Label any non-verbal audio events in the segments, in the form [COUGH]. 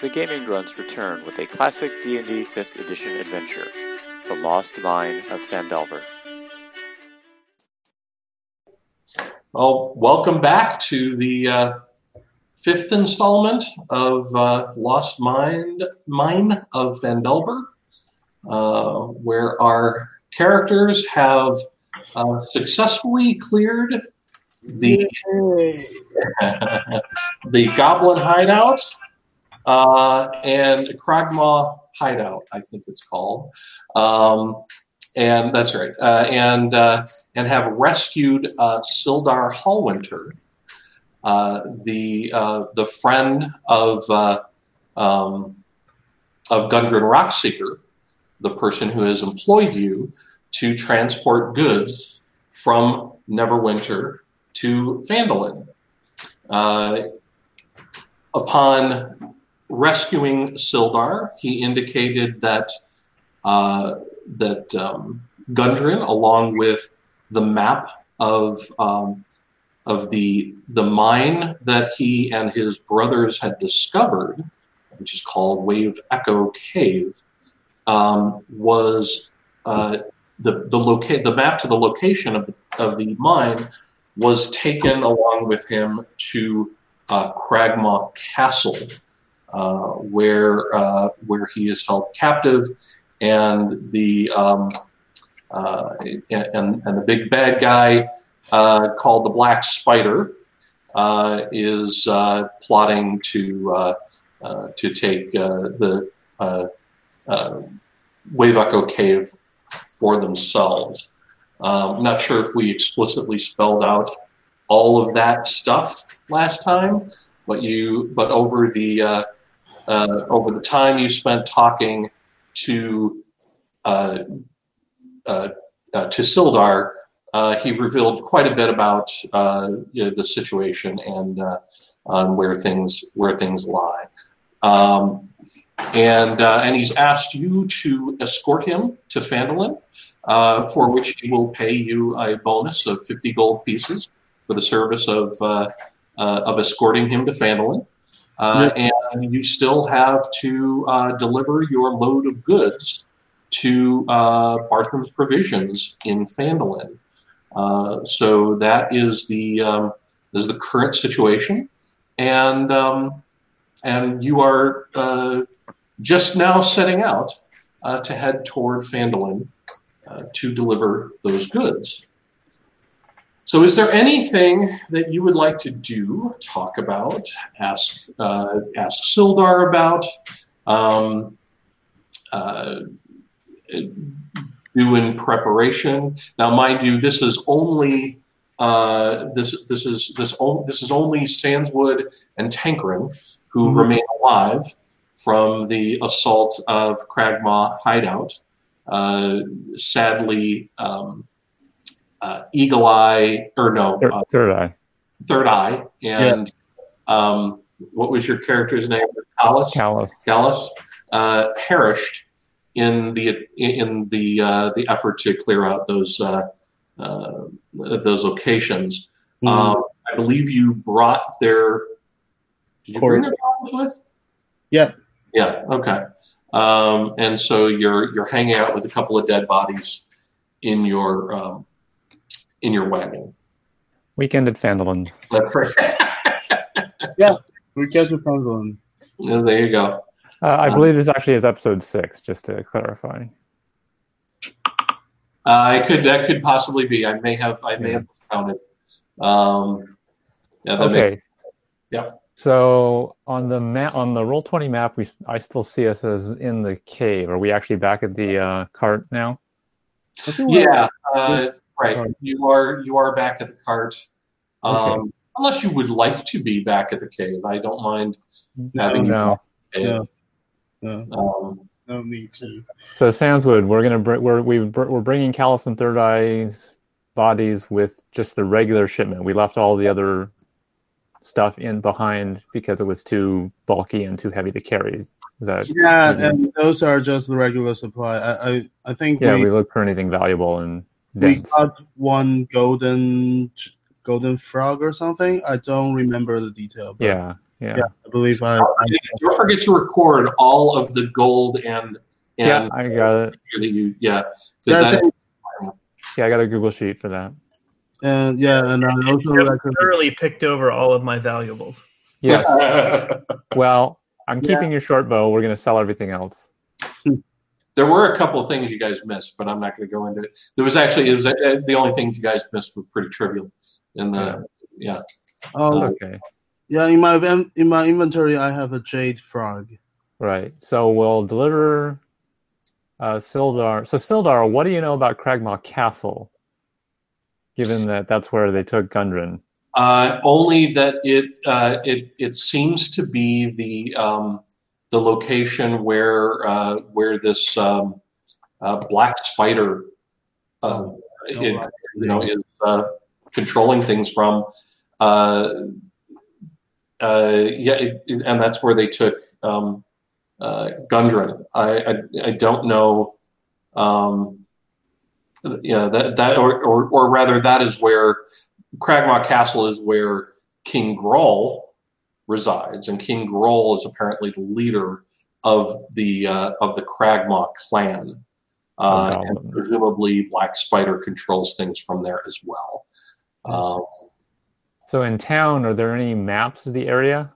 the Gaming Grunts return with a classic D&D 5th edition adventure, The Lost Mine of Phandelver. Well, welcome back to the uh, fifth installment of uh, Lost Mine, Mine of Phandelver, uh, where our characters have uh, successfully cleared the [LAUGHS] the Goblin Hideout uh, and Cragmaw Hideout, I think it's called. Um, and that's right. Uh, and uh, and have rescued uh, Sildar Hallwinter, uh, the the friend of um, of Gundren Rockseeker, the person who has employed you to transport goods from Neverwinter to Phandalin. upon rescuing Sildar, he indicated that uh, that um, Gundren, along with the map of um, of the the mine that he and his brothers had discovered, which is called Wave Echo Cave, um, was uh, the the locate the map to the location of the of the mine was taken along with him to uh, Cragmaw Castle, where uh, where he is held captive, and the um, uh, and and the big bad guy called the Black Spider is plotting to to take the Wave Echo Cave for themselves. Um, not sure if we explicitly spelled out all of that stuff last time, but you but over the uh, uh, over the time you spent talking to uh, uh, uh to Sildar, uh, he revealed quite a bit about you know, the situation and on where things where things lie. Um, and and he's asked you to escort him to Phandalin, for which he will pay you a bonus of fifty gold pieces for the service of of escorting him to Phandalin. Uh, and you still have to uh, deliver your load of goods to uh, Barthen's Provisions in Phandalin. Uh, so that is the um, is the current situation, and um, and you are just now setting out to head toward Phandalin to deliver those goods. So, is there anything that you would like to do, talk about, ask uh, ask Sildar about, um, uh, do in preparation? Now, mind you, this is only uh, this this is this this is only Sandswood and Tankren who mm-hmm. remain alive from the assault of Cragmaw hideout. Uh, sadly. Um, uh, Eagle Eye, or no, third, uh, third Eye, Third Eye, and yeah. um, what was your character's name? Callus. Callus. Callus uh, perished in the in the uh, the effort to clear out those uh, uh, those locations. Mm-hmm. Um, I believe you brought their. Did you bring their problems with? Yeah. Yeah. Okay. Um, and so you're you're hanging out with a couple of dead bodies in your um, in your wagon. Weekend at Phandalin. That's right. [LAUGHS] yeah, weekend at Phandalin. Yeah, there you go. Uh, I um, believe this actually is episode six, just to clarify. Uh, I could that could possibly be. I may have I may yeah. have counted. Um, yeah, okay. May, yeah. So on the map, on the roll twenty map, we I still see us as in the cave. Are we actually back at the uh, cart now? Yeah. Uh, Right. You are you are back at the cart. Um, okay. Unless you would like to be back at the cave, I don't mind having no, you. No. No. Um, no need to. So Sandswood, we're gonna br- we're we we're bringing Callus and Third Eye's bodies with just the regular shipment. We left all the other stuff in behind because it was too bulky and too heavy to carry. Is that yeah? And those are just the regular supply. I I, I think yeah. We, we look for anything valuable and we got one golden golden frog or something. I don't remember the detail. yeah, Yeah. Yeah. I believe I. I Don't forget to record all of the gold and and Yeah, I got it. you yeah Yeah, I think- Yeah, I got a Google sheet for that. and yeah, and I also You thoroughly picked over all of my valuables. Yes. [LAUGHS] well, I'm keeping your short bow. We're going to sell everything else. There were a couple of things you guys missed, but I'm not going to go into it. There was actually it was uh, the only things you guys missed were pretty trivial in the yeah. Oh, Okay. yeah. In my in in my inventory, I have a jade frog. Right. So we'll deliver uh, Sildar. So Sildar, what do you know about Cragmaw Castle? Given that that's where they took Gundren. Uh, only that it uh, it it seems to be the um, the location where uh, where this um, uh, black spider uh, it, you know is uh, controlling things from. Uh, uh, yeah, it, it- and that's where they took um, uh, Gundren. I, I I don't know. Um, yeah, that that or, or or rather that is where Cragmaw Castle is where King Grol resides, and King Grol is apparently the leader of the uh, of the Cragmaw clan, uh, Oh, and presumably Black Spider controls things from there as well. Um, So in town, are there any maps of the area?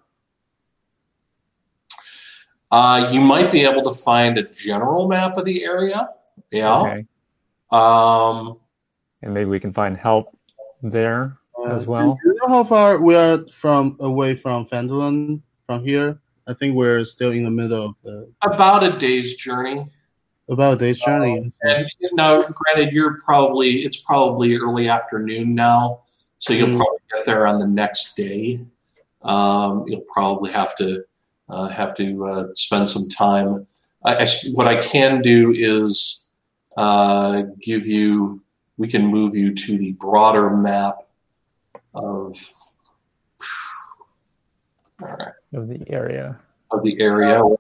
uh, you might be able to find a general map of the area. Yeah. Okay. Um, And maybe we can find help there as well. Do you know how far we are from away from Phandalin from here? I think we're still in the middle of the about a day's journey. about a day's journey. And now, granted, you're probably it's probably early afternoon now, so you'll Mm. probably get there on the next day. Um, you'll probably have to uh, have to uh, spend some time. I, I s- what I can do is uh, give you. We can move you to the broader map of. All right, Of the area. of the area. I'm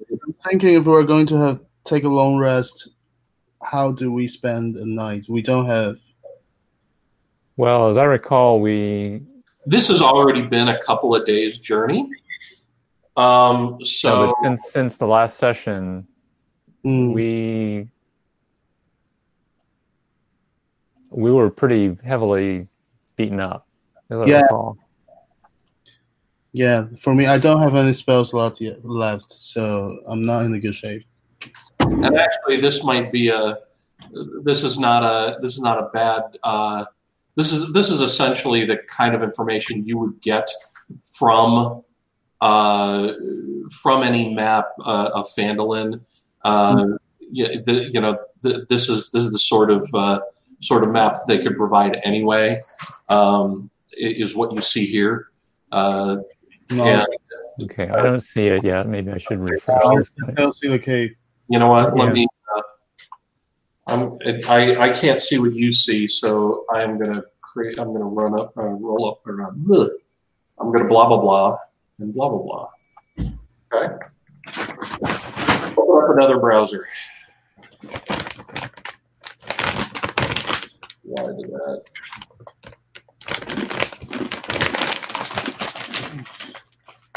thinking if we're going to have take a long rest, how do we spend a night? We don't have. Well, as I recall, we This has already been a couple of days' journey. Um, so but since since the last session, Mm, we we were pretty heavily beaten up. As I Yeah. recall. yeah, for me, I don't have any spell slots yet left, so I'm not in a good shape. and actually this might be a this is not a this is not a bad uh, this is this is essentially the kind of information you would get from uh, from any map uh, of Phandalin. Uh, yeah, the, you know the, this is this is the sort of uh, sort of map they could provide anyway. Um, i- is what you see here. Uh, No, and Okay, I don't see it yet. Maybe I should refresh I this. thing. don't see the cave. You know what? Let Yeah. me. Uh, I'm. I. I can't see what you see, so I'm gonna create. I'm gonna run up. Uh, roll up. Or, uh. I'm gonna blah blah blah and blah blah blah. Okay. Open up another browser. Why did that?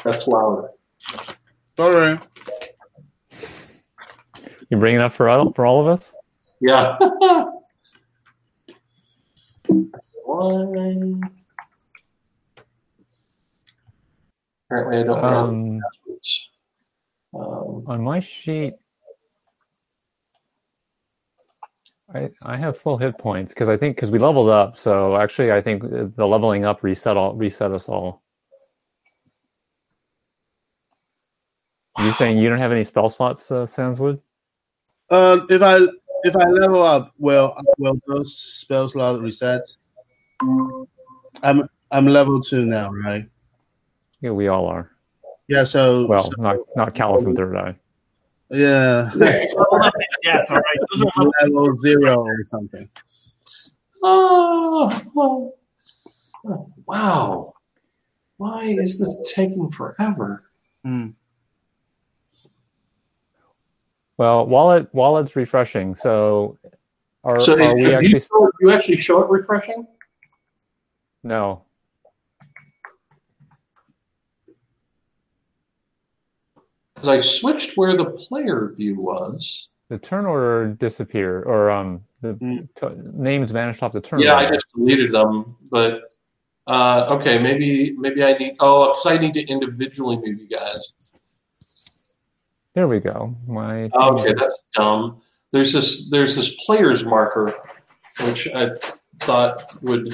That's loud. Sorry. You bring it up for all, for all of us? Yeah. Why? [LAUGHS] Apparently, I don't know Um, passwords. Um, on my sheet, I I have full hit points because I think because we leveled up. So actually, I think the leveling up reset all reset us all. Are you saying you don't have any spell slots, uh, Sandswood? Uh, if I if I level up, will will those spell slots reset? I'm I'm level two now, right? Yeah, we all are. Yeah. So Well, so- not not Callus and Third Eye. yeah, [LAUGHS] Level death, all right. Those are level level zero or something. oh, oh, wow. Why is this taking forever? Hmm. Well, wallet wallet's refreshing, so are, So, are we you, actually show, you actually show it refreshing? no? because I switched where the player view was. The turn order disappeared, or um, the Mm. t- names vanished off the turn Yeah, I just deleted them, but uh, okay, maybe maybe I need oh because I need to individually move you guys. There we go. My Okay, that's dumb. There's this there's this player's marker, which I thought would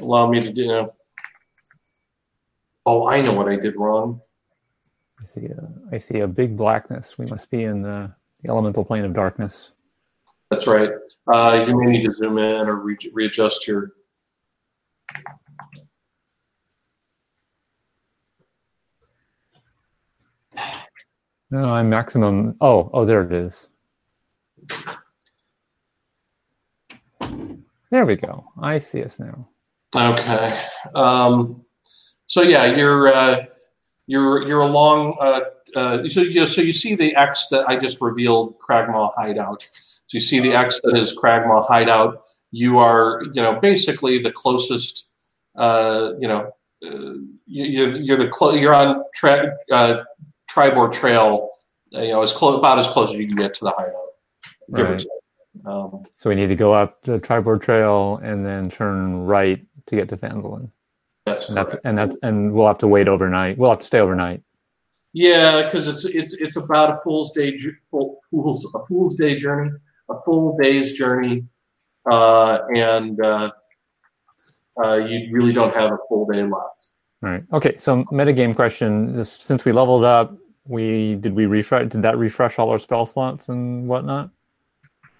allow me to do. You know, oh, I know what I did wrong. I see a, I see a big blackness. We must be in the, the elemental plane of darkness. That's right. Uh, you may need to zoom in or re- readjust your. No, I'm maximum. Oh, oh, there it is. There we go. I see us now. Okay. Um, so yeah, you're uh, you're you're along. Uh, uh, so you so you see the X that I just revealed, Cragmaw Hideout. So you see the X that is Cragmaw Hideout. You are you know basically the closest. Uh, you know, uh, you, you're you're the clo- you're on track uh, Triboar Trail. uh, You know, as close about as close as you can get to the give or Right. Um, So we need to go up the Triboar Trail and then turn right to get to Phandalin. that's And that's and that's and we'll have to wait overnight. We'll have to stay overnight. Yeah, because it's it's it's about a fool's day full fool's a fool's day journey, a full day's journey, uh, and uh, uh, you really don't have a full day left. All right. Okay. So metagame question: Since we leveled up, we did we refresh? Did that refresh all our spell slots and whatnot?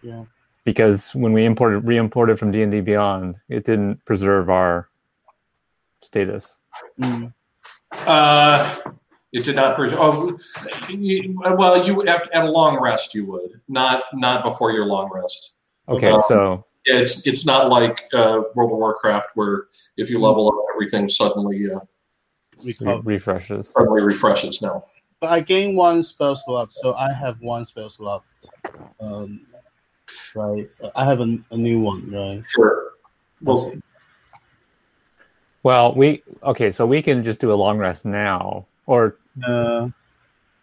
Yeah. Because when we imported re-imported from D and D Beyond, it didn't preserve our status. Mm. Uh, it did not. Pre- oh, you, well, you at, at a long rest you would not not before your long rest. Okay. Um, So it's it's not like uh, World of Warcraft where if you level up everything suddenly uh, We re- cover. refreshes. suddenly refreshes. No. But I gain one spell slot, so I have one spell slot. Um, right. I have a, a new one, right? Sure. Well, Well, we okay. So we can just do a long rest now, or Uh,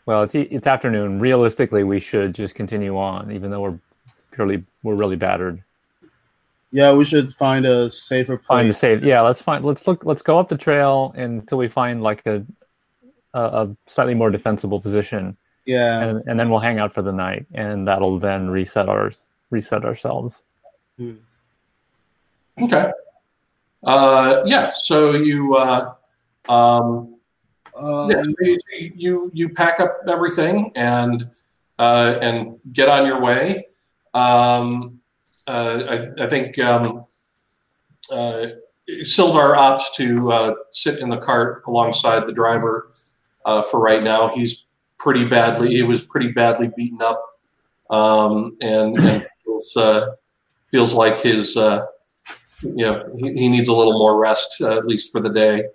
well, it's e- it's afternoon. Realistically, we should just continue on, even though we're purely we're really battered. yeah, we should find a safer place. find the place. save. Yeah, let's find. Let's look. Let's go up the trail until we find like a a, a slightly more defensible position, Yeah. and and then we'll hang out for the night, and that'll then reset ours reset ourselves. Hmm. Okay. Uh, yeah. So you, uh, um, Uh, yeah, so you, you you pack up everything and uh, and get on your way. Um, uh, I, I think um, uh, Sildar opts to uh, sit in the cart alongside the driver uh, for right now. He's pretty badly. He was pretty badly beaten up, um, and, and feels, uh, feels like his. Uh, you know, he, he needs a little more rest, uh, at least for the day.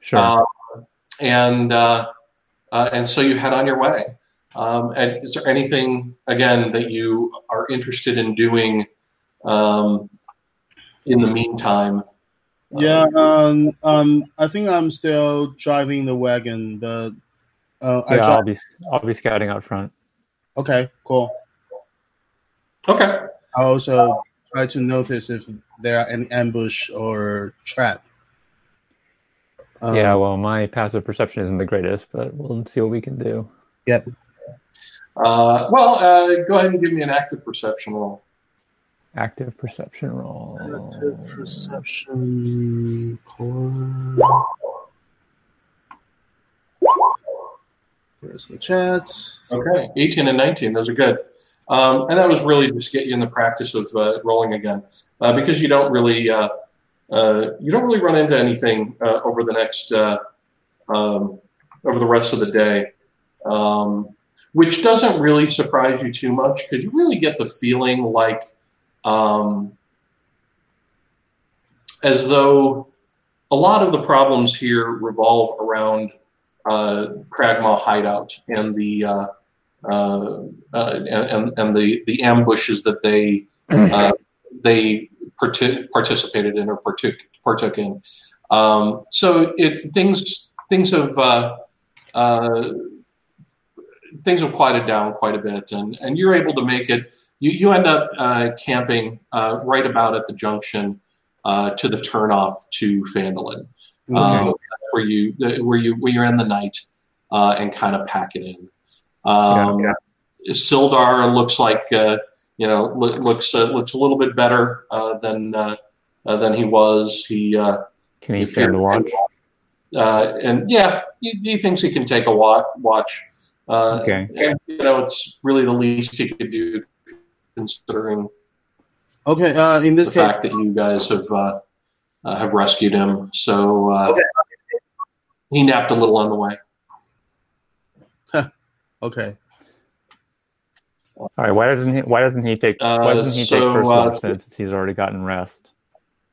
Sure. Uh, and uh, uh, and so you head on your way. Um, and is there anything again that you are interested in doing um, in the meantime? Yeah. Um, um, I think I'm still driving the wagon, but uh, I yeah, drive. I'll be I'll be scouting out front. Okay, cool. Okay. I also try to notice if there are any ambush or trap. Um, yeah, well, my passive perception isn't the greatest, but we'll see what we can do. Yep. Uh, well, uh, go ahead and give me an active perception roll. Active perception roll. Active perception core. Here's the chat. Okay, 18 and 19, those are good. Um, and that was really just get you in the practice of uh, rolling again, uh, because you don't really uh, uh, you don't really run into anything uh, over the next uh, um, over the rest of the day, um, which doesn't really surprise you too much because you really get the feeling like um, as though a lot of the problems here revolve around uh, Cragmaw hideout and the uh, uh, uh, and, and the, the ambushes that they [CLEARS THROAT] uh, they parti- participated in or partook, partook in. Um, so it things things have uh, uh, things have quieted down quite a bit, and and you're able to make it. You you end up uh, camping uh, right about at the junction uh, to the turnoff to Phandalin, um, where you where you where you're in the night uh, and kind of pack it in. Um, Yeah, Sildar looks like uh, you know lo- looks uh, looks a little bit better uh, than uh, uh, than he was. He uh, Can he stand to watch? uh, and yeah, he, he thinks he can take a watch. watch. Uh, Okay. and, you know, it's really the least he could do, considering Okay, uh, in this the case, fact that you guys have uh, uh, have rescued him. So uh, Okay. he napped a little on the way. [LAUGHS] okay. All right. Why doesn't he? Why doesn't he take? Uh, why doesn't he so, take first uh, watch since he's already gotten rest,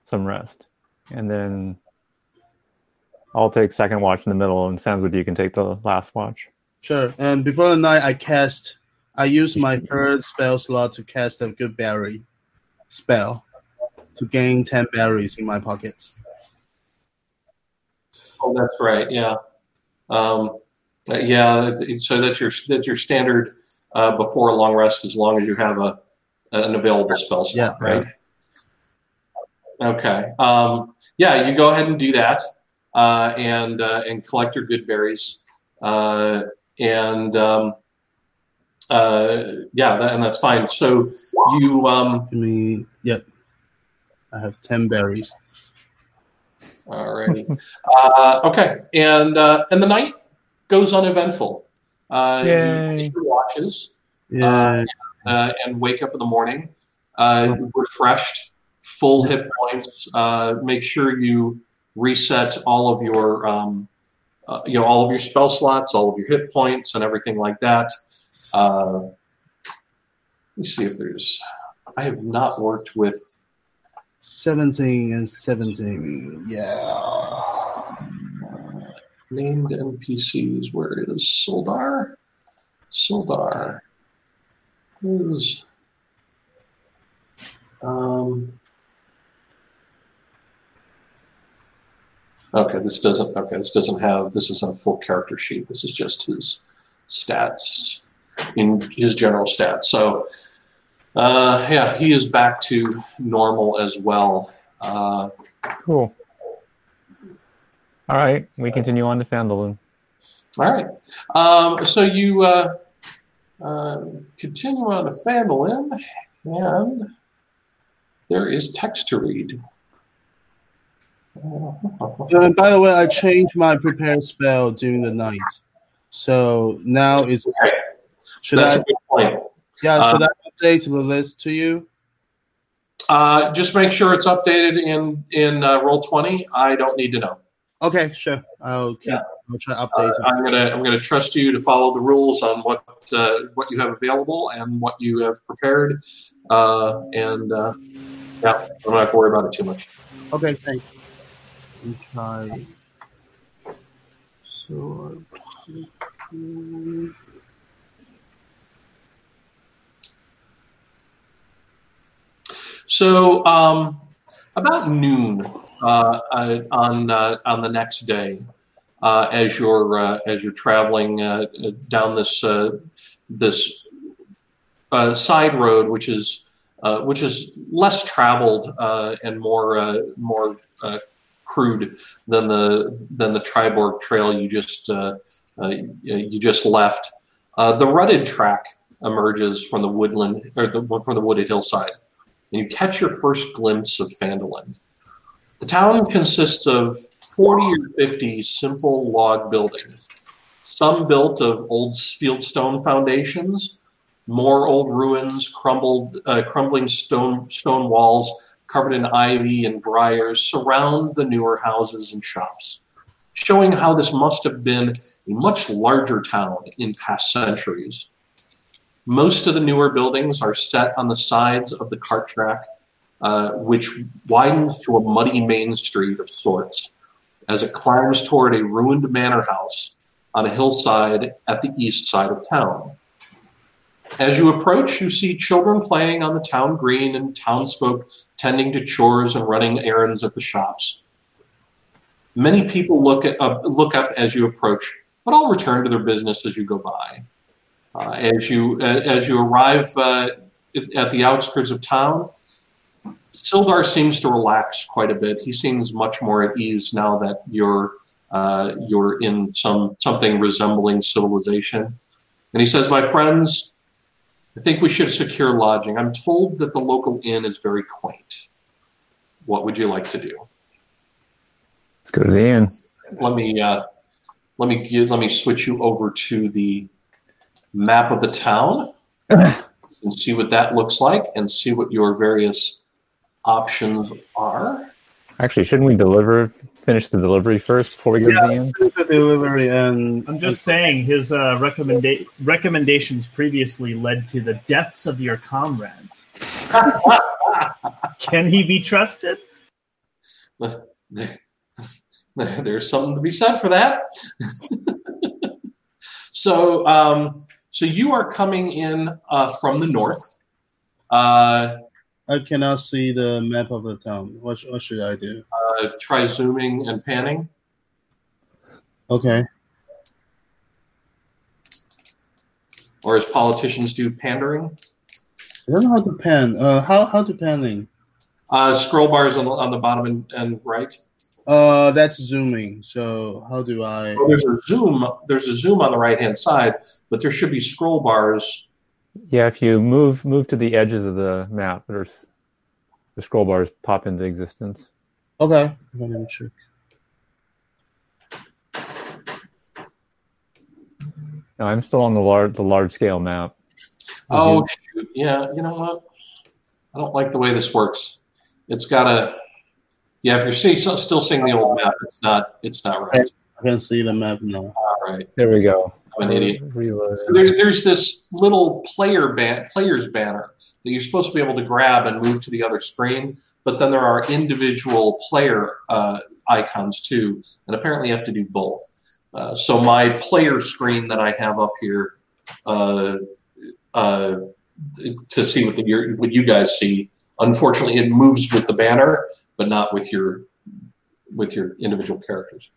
some rest, and then I'll take second watch in the middle, and sounds good. You can take the last watch. Sure. And before the night, I cast. I use my third spell slot to cast a good berry spell to gain ten berries in my pockets. Oh, that's right. Yeah, um, yeah. So that's your that's your standard uh, before a long rest, as long as you have a an available spell slot, Yeah. right? Okay. Um, yeah, you go ahead and do that, uh, and uh, and collect your good berries, uh, and um, uh, yeah, that, and that's fine. So you um, I mean, yep. I have ten berries. Alrighty. uh, okay, and uh, and the night goes uneventful. Uh, you Yay. take your watches Yeah. uh, and wake up in the morning, uh, refreshed, full hit points. Uh, make sure you reset all of your, um, uh, you know, all of your spell slots, all of your hit points, and everything like that. Uh, let me see if there's. I have not worked with. 17 and 17. Yeah. named NPCs. Where is Soldar? Soldar is um. Okay, this doesn't. Okay, this doesn't have. This isn't a full character sheet. This is just his stats in his general stats. So, uh, yeah, he is back to normal as well. Uh, Cool. All right, we continue on to Phandalin. All right. Um, so you uh, uh, continue on to Phandalin, and there is text to read. Uh, by the way, I changed my prepared spell during the night. So now it's. Should That's I? a good point. Yeah, should uh, I update the list to you? Uh, just make sure it's updated in in uh, Roll Twenty. I don't need to know. Okay, sure. I'll keep. Yeah. I'll try Uh, update it. I'm gonna I'm gonna trust you to follow the rules on what uh, what you have available and what you have prepared, uh, and uh, yeah, I'm not gonna worry about it too much. Okay, thanks. Me try. So. So um, about noon uh, uh, on uh, on the next day, uh, as you're uh, as you're traveling uh, down this this side road, which is which is less traveled and more more crude than the than the Triboar Trail you just you just left. The rutted track emerges from the woodland or the, from the wooded hillside and you catch your first glimpse of Phandalin. The town consists of 40 or 50 simple log buildings, some built of old fieldstone foundations, more old ruins, crumbled, uh, crumbling stone, stone walls covered in ivy and briars surround the newer houses and shops, showing how this must have been a much larger town in past centuries. Most of the newer buildings are set on the sides of the cart track, uh, which widens to a muddy main street of sorts as it climbs toward a ruined manor house on a hillside at the east side of town. As you approach, you see children playing on the town green and townsfolk tending to chores and running errands at the shops. Many people look, at, uh, look up as you approach, but all return to their business as you go by. Uh, as you uh, as you arrive uh, at the outskirts of town, Sildar seems to relax quite a bit. He seems much more at ease now that you're uh, you're in some something resembling civilization. And he says, "My friends, I think we should secure lodging. I'm told that the local inn is very quaint. What would you like to do?" Let's go to the inn. Let me uh, let me give, let me switch you over to the map of the town [COUGHS] and see what that looks like, and see what your various options are. Actually, shouldn't we deliver finish the delivery first before we go to the inn? The delivery and I'm just saying his uh, recommenda- recommendations previously led to the deaths of your comrades. [LAUGHS] Can he be trusted? There's something to be said for that. [LAUGHS] so, um, so you are coming in uh, from the north. Uh, I cannot see the map of the town. What, what should I do? uh, try zooming and panning. Okay. or as politicians do, pandering. I don't know how to pan. Uh, how how to panning? Uh, scroll bars on the on the bottom and, and right. Uh, that's zooming. So how do I? Well, there's a zoom. There's a zoom on the right hand side, but there should be scroll bars. Yeah, if you move move to the edges of the map, there's the scroll bars pop into existence. Okay. Let me check. No, I'm still on the large the large scale map. Oh shoot! Yeah, you know what? I don't like the way this works. It's got to. Yeah, if you're see, so, still seeing the old map, it's not. It's not right. I can see the map now. All right, There we go. I'm an idiot. So there, there's this little player ban- players banner that you're supposed to be able to grab and move to the other screen, but then there are individual player uh, icons too, and apparently you have to do both. Uh, so my player screen that I have up here uh, uh, to see what the your, what you guys see, unfortunately, it moves with the banner, but not with your with your individual characters.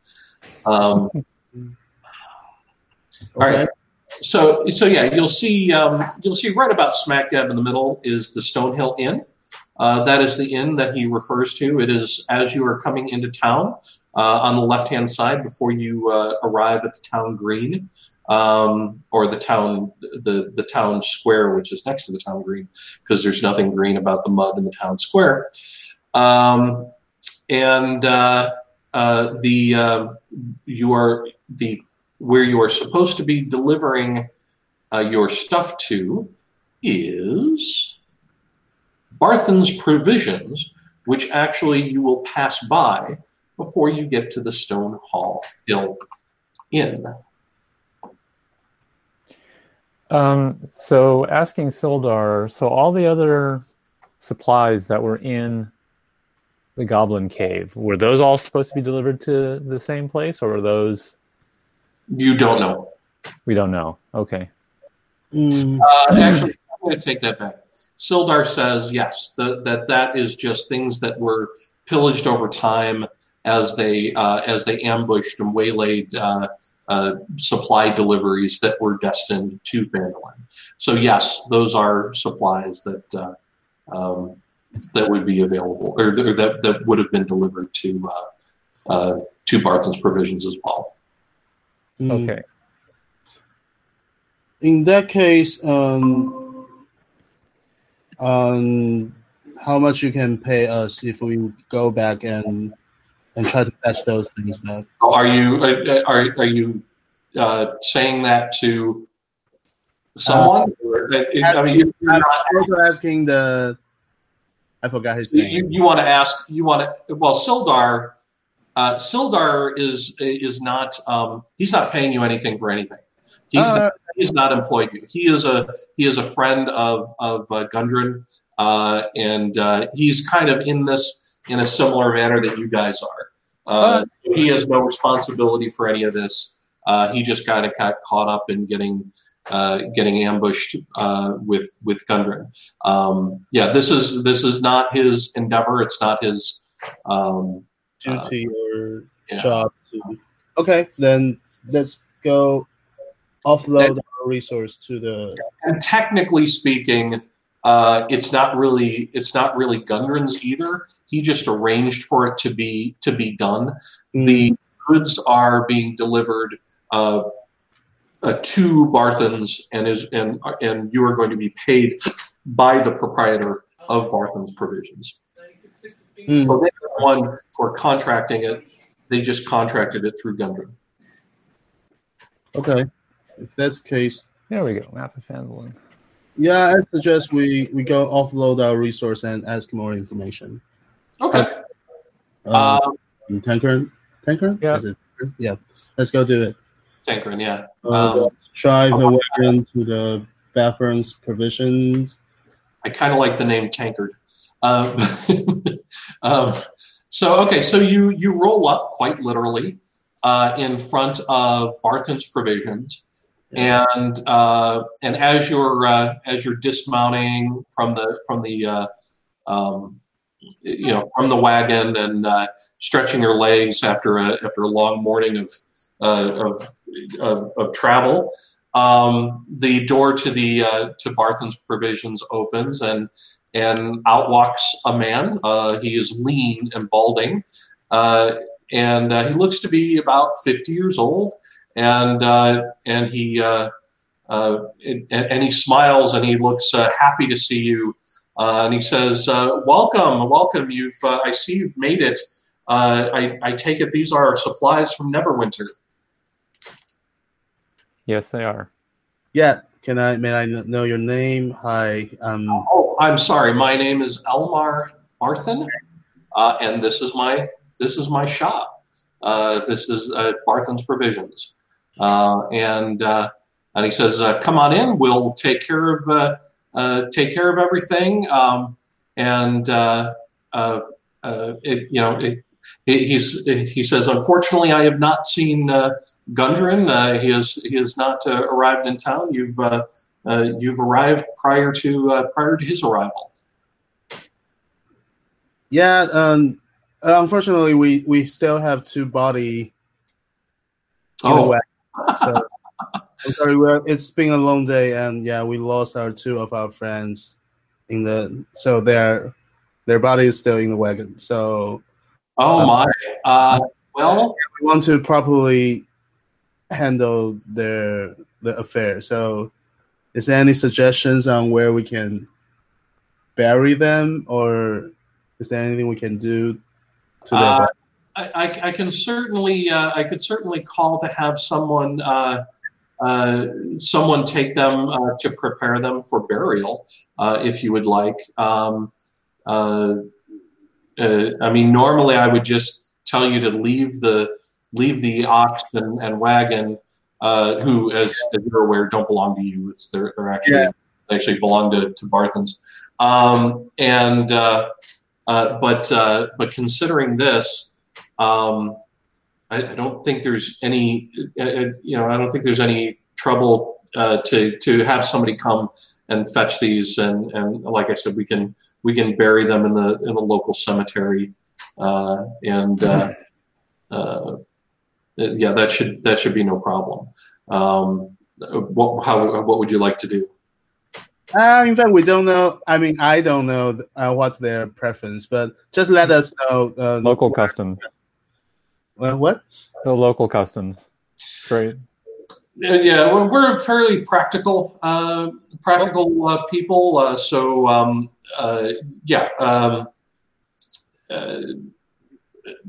Um, [LAUGHS] Okay. right. So, so yeah, you'll see, um, you'll see right about smack dab in the middle is the Stonehill Inn. Uh, that is the inn that he refers to. It is as you are coming into town uh, on the left-hand side before you uh, arrive at the town green um, or the town, the the town square, which is next to the town green, because there's nothing green about the mud in the town square. Um, and uh, uh, the uh, you are the where you are supposed to be delivering uh, your stuff to is Barthen's Provisions, which actually you will pass by before you get to the Stone Hall Hill Inn. Um, so asking Sildar, so all the other supplies that were in the Goblin Cave, were those all supposed to be delivered to the same place, or were those You don't know. we don't know? Okay. Mm, Uh, actually, I'm going to take that back. Sildar says yes, the, that that is just things that were pillaged over time as they uh, as they ambushed and waylaid uh, uh, supply deliveries that were destined to Phandalin. So yes, those are supplies that uh, um, that would be available or, or that that would have been delivered to uh, uh, to Barthen's provisions as well. mm. Okay. In that case, um, um, how much you can pay us if we go back and and try to fetch those things back? Are you are are, are you uh, saying that to someone? Or- I mean, you, you're I'm also asking the. I forgot his name. you, you want to ask. You want to. Well, Sildar. Uh, Sildar is is not. Um, he's not paying you anything for anything. He's Uh, not, he's not employed you. He is a he is a friend of of uh, Gundren, uh, and uh, he's kind of in this in a similar manner that you guys are. Uh, he has no responsibility for any of this. Uh, he just kind of got caught up in getting uh, getting ambushed uh, with with Gundren. Um, yeah, this is this is not his endeavor. It's not his. Um, duty or yeah. job to. Okay, then let's go. offload our resource to the. and technically speaking, uh, it's not really it's not really Gundren's either. He just arranged for it to be to be done. The goods are being delivered uh, uh, to Barthens, and is and and you are going to be paid by the proprietor of Barthens Provisions. Mm. So they are the one for contracting it. They just contracted it through Gundren. Okay, if that's the case, There we go. Map of Phandalin. yeah, I suggest we we go offload our resource and ask more information. Okay. Um, Um, Tanker, Tanker, Yeah. Is it? Yeah, let's go do it. Tankrin, yeah. Uh, Um, drive the wagon to the bathrooms provisions. I kind of like the name Tankard. Um, [LAUGHS] um, so okay, so you you roll up quite literally uh, in front of Barthen's Provisions, and uh, and as you're uh, as you're dismounting from the from the uh, um, you know from the wagon and uh, stretching your legs after a after a long morning of of, of of travel, um, the door to the uh, to Barthen's Provisions opens and and out walks a man. Uh, he is lean and balding, uh, and uh, he looks to be about fifty years old. And uh, and he uh, uh, and, and he smiles and he looks uh, happy to see you. Uh, and he says, uh, "Welcome, welcome. You've uh, I see you've made it. Uh, I, I take it these are supplies from Neverwinter." Yes, they are. Yeah, can I? May I know your name? Hi, um, Oh, I'm sorry. My name is Elmar Barthen, uh, and this is my this is my shop. Uh, this is uh, Barthen's Provisions, uh, and uh, and he says, uh, "Come on in. We'll take care of uh, uh, take care of everything." Um, and uh, uh, uh, it, you know, it, he- he's he says, "Unfortunately, I have not seen uh, Gundren. Uh, he has he has not uh, arrived in town. You've uh, uh, you've arrived prior to uh, prior to his arrival. yeah. Um, unfortunately, we we still have two body Oh, wagon. So [LAUGHS] I'm sorry. It's been a long day, and yeah, we lost our two of our friends in the. So their their body is still in the wagon. So oh my. Uh, well, we want to properly handle their the affair. So, is there any suggestions on where we can bury them, or is there anything we can do to their Uh. I, I, I can certainly uh, I could certainly call to have someone uh, uh, someone take them uh, to prepare them for burial uh, if you would like. Um, uh, uh, I mean, normally I would just tell you to leave the leave the ox and, and wagon, uh, who, as, as you're aware, don't belong to you. It's they're, they're actually Yeah. they actually belong to to Barthens. Um, and uh, uh, but uh, but considering this, um, I, I don't think there's any uh, uh, you know I don't think there's any trouble uh, to to have somebody come and fetch these and and like I said we can we can bury them in the in the local cemetery uh, and uh, [LAUGHS] uh, yeah that should that should be no problem. Um, what how what would you like to do? Uh, in fact, we don't know. I mean, I don't know uh, what's their preference, but just let us know. Uh, Local customs. uh, what? The local customs. Great. Uh, Yeah, we're, we're fairly practical, uh, practical uh, people. Uh, so um, uh, yeah, um, uh,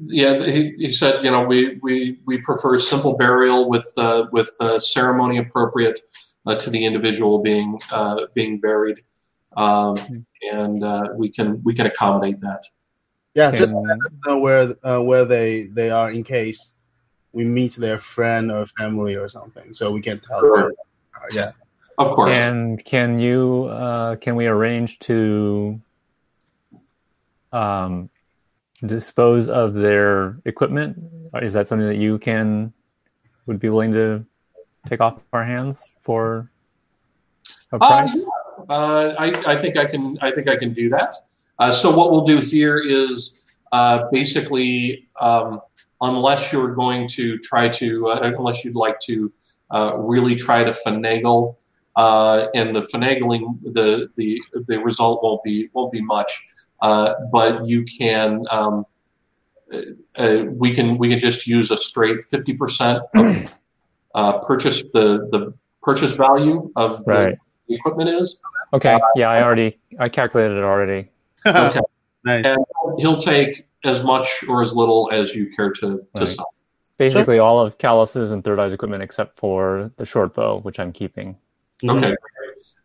yeah. He, he said, you know, we, we, we prefer simple burial with uh, with uh, ceremony appropriate uh, to the individual being uh, being buried, um, and uh, we can we can accommodate that. Yeah, just let us know where uh, where they they are in case we meet their friend or family or something, so we can tell Sure. them. Yeah. Of course. And can you uh, can we arrange to um, dispose of their equipment? Is that something that you can would be willing to take off our hands for a Uh, price? Uh, I, I think I can. I think I can do that. Uh, so what we'll do here is uh, basically, um, unless you're going to try to, uh, unless you'd like to uh, really try to finagle, uh, and the finagling the the the result won't be won't be much. Uh, but you can um, uh, we can we can just use a straight fifty percent of uh, purchase the the purchase value of the, Right. the equipment is. Okay. Yeah, I already I calculated it already. [LAUGHS] Okay. nice. And he'll take as much or as little as you care to, to Right. sell. Basically, all of Callus's and Third Eye's equipment except for the short bow, which I'm keeping. Okay.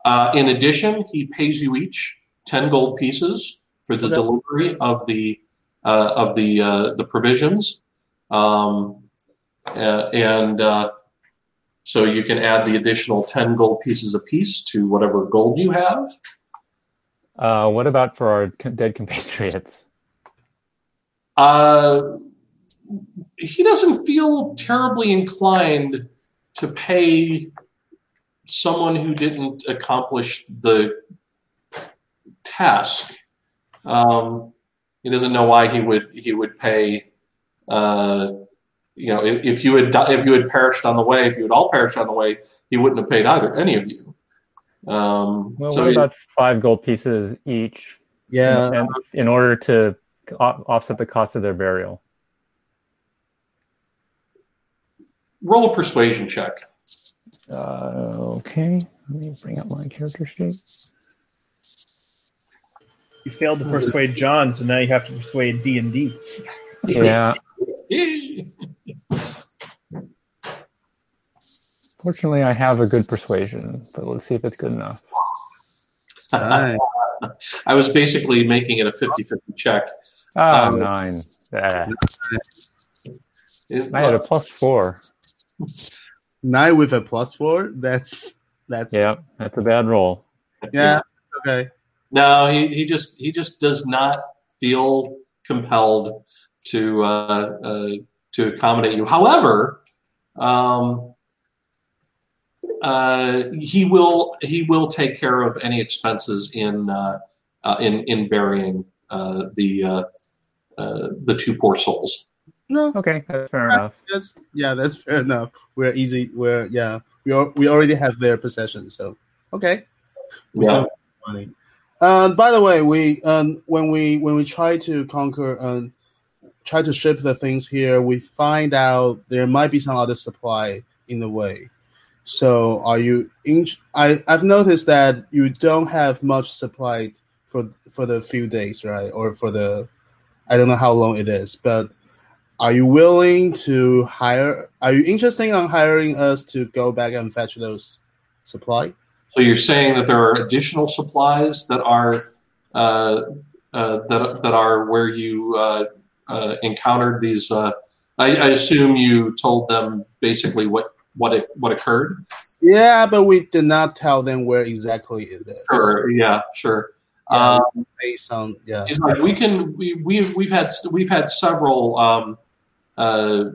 Uh, in addition, he pays you each ten gold pieces for the Okay. delivery of the uh, of the uh, the provisions, um, uh, and uh, so you can add the additional ten gold pieces apiece to whatever gold you have. Uh, what about for our dead compatriots? Uh, he doesn't feel terribly inclined to pay someone who didn't accomplish the task. Um, he doesn't know why he would he would pay. Uh, you know, if, if you had di- if you had perished on the way, if you had all perished on the way, he wouldn't have paid either any of you. Um, Well, so what he- about five gold pieces each? Yeah. in, in order to offset the cost of their burial. roll a persuasion check. Uh, okay, let me bring up my character sheet. You failed to persuade John, so now you have to persuade D and D. Yeah, fortunately, I have a good persuasion, but let's see if it's good enough. Nice. [LAUGHS] I was basically making it a 50-50 check. Ah, Um, nine. Ah, Is- I had a plus four. Nine with a plus four. That's that's Yeah, that's a bad roll. yeah. Okay. No, he, he just he just does not feel compelled to uh, uh, to accommodate you. However, um, uh, he will he will take care of any expenses in uh, uh, in in burying uh, the uh, uh, the two poor souls. No, Okay, that's fair enough. that's yeah, that's fair enough. We're easy. We're yeah. We al- we already have their possession, so okay. We Yeah. have money. Um, by the way, we um, when we when we try to conquer um, try to ship the things here, we find out there might be some other supply in the way. So, are you? In, I I've noticed that you don't have much supply for for the few days, right? Or for the I don't know how long it is, but are you willing to hire? Are you interested in hiring us to go back and fetch those supply? So you're saying that there are additional supplies that are uh, uh, that that are where you uh, uh, encountered these. Uh, I, I assume you told them basically what what it, what occurred. Yeah, but we did not tell them where exactly it is. Sure. Yeah. Sure. Yeah, Um, based on yeah. Like, we can. We we've we've had we've had several um, uh,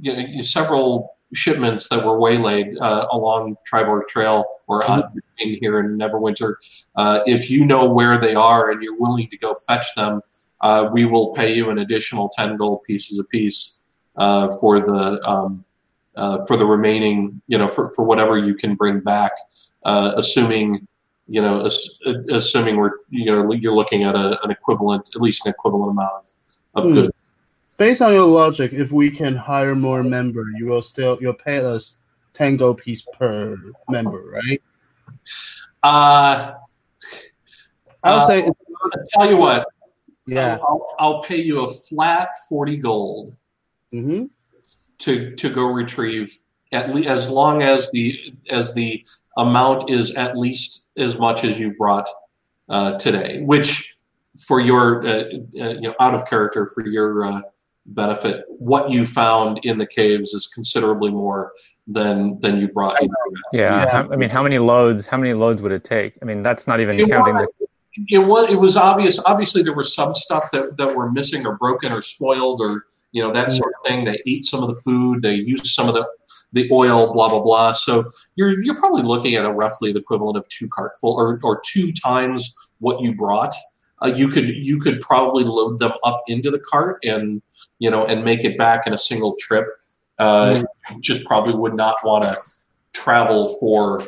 you know, several shipments that were waylaid uh, along Triboar Trail or on between here in Neverwinter. Uh, if you know where they are and you're willing to go fetch them, uh, we will pay you an additional ten gold pieces apiece uh, for the um, uh, for the remaining. You know, for for whatever you can bring back, uh, assuming you know, ass- assuming we're you know you're looking at a, an equivalent, at least an equivalent amount of, of Hmm. goods. Based on your logic, if we can hire more member, you will still you'll pay us ten gold piece per member, right? Uh, I would Uh, say I'll tell you what, yeah. I'll, I'll pay you a flat forty gold hmm to to go retrieve at least as long as the as the amount is at least as much as you brought uh, today, which for your uh, uh, you know out of character for your uh, benefit, what you found in the caves is considerably more than than you brought. In. Yeah, Yeah. I mean, how many loads? How many loads would it take? I mean, that's not even You counting want- the. it was it was obvious. Obviously, there was some stuff that, that were missing or broken or spoiled or you know that mm. sort of thing. They ate some of the food. They used some of the the oil. Blah blah blah. So you're you're probably looking at a roughly the equivalent of two cartful or or two times what you brought. Uh, you could you could probably load them up into the cart and you know and make it back in a single trip. Uh, Just probably would not want to travel for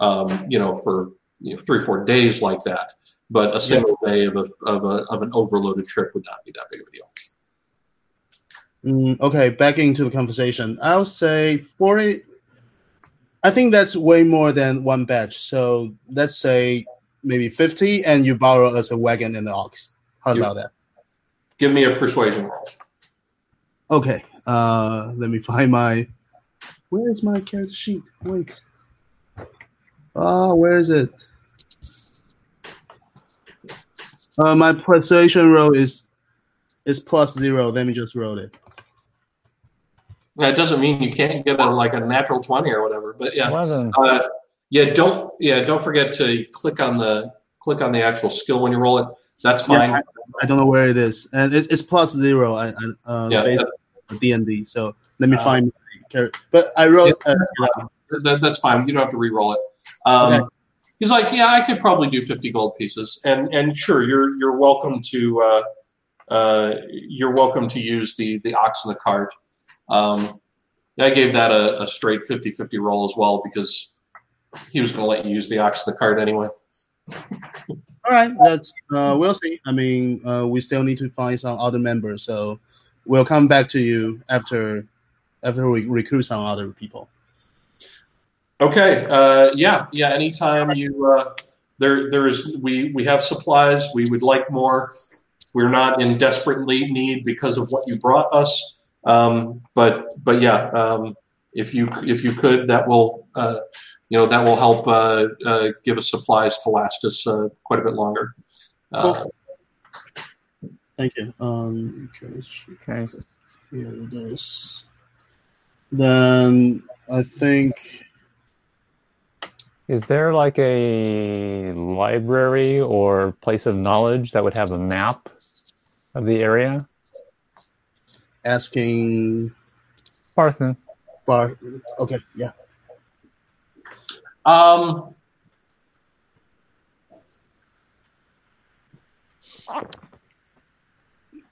um, you know for you know, three or four days like that. But a single day of a, of a of an overloaded trip would not be that big of a deal. Mm, okay, back into the conversation. I'll say 40. I think that's way more than one batch. So let's say maybe 50, and you borrow us a wagon and an ox. How You- about that? Give me a persuasion roll. Okay, uh, let me find my. Where is my character sheet? Wait. Ah, where is it? Uh, my persuasion roll is is plus zero. Let me just roll it. That doesn't mean you can't get a like a natural twenty or whatever. But yeah, uh, yeah. Don't yeah. Don't forget to click on the click on the actual skill when you roll it. That's Yeah, fine. I don't know where it is, and it's, it's plus zero. I, I uh, Yeah, D and D. So let me Uh, find. But I wrote. Uh, that, that's fine. You don't have to re-roll it. Um, Okay. He's like, yeah, I could probably do fifty gold pieces, and and sure, you're you're welcome to uh, uh, you're welcome to use the the ox and the cart. Um, I gave that a, a straight 50-50 roll as well because he was going to let you use the ox and the cart anyway. All right, that's uh, we'll see. I mean, uh, we still need to find some other members, so we'll come back to you after after we recruit some other people. Okay. Uh, yeah. Yeah. Anytime you uh, there, there is we we have supplies. We would like more. We're not in desperately need because of what you brought us. Um, but but yeah, um, if you if you could, that will uh, you know that will help uh, uh, give us supplies to last us uh, quite a bit longer. Uh, Thank you. Um, okay, Okay. here it is. Then I think Is there like a library or place of knowledge that would have a map of the area? asking Barthen. Bar. Okay, yeah. Um,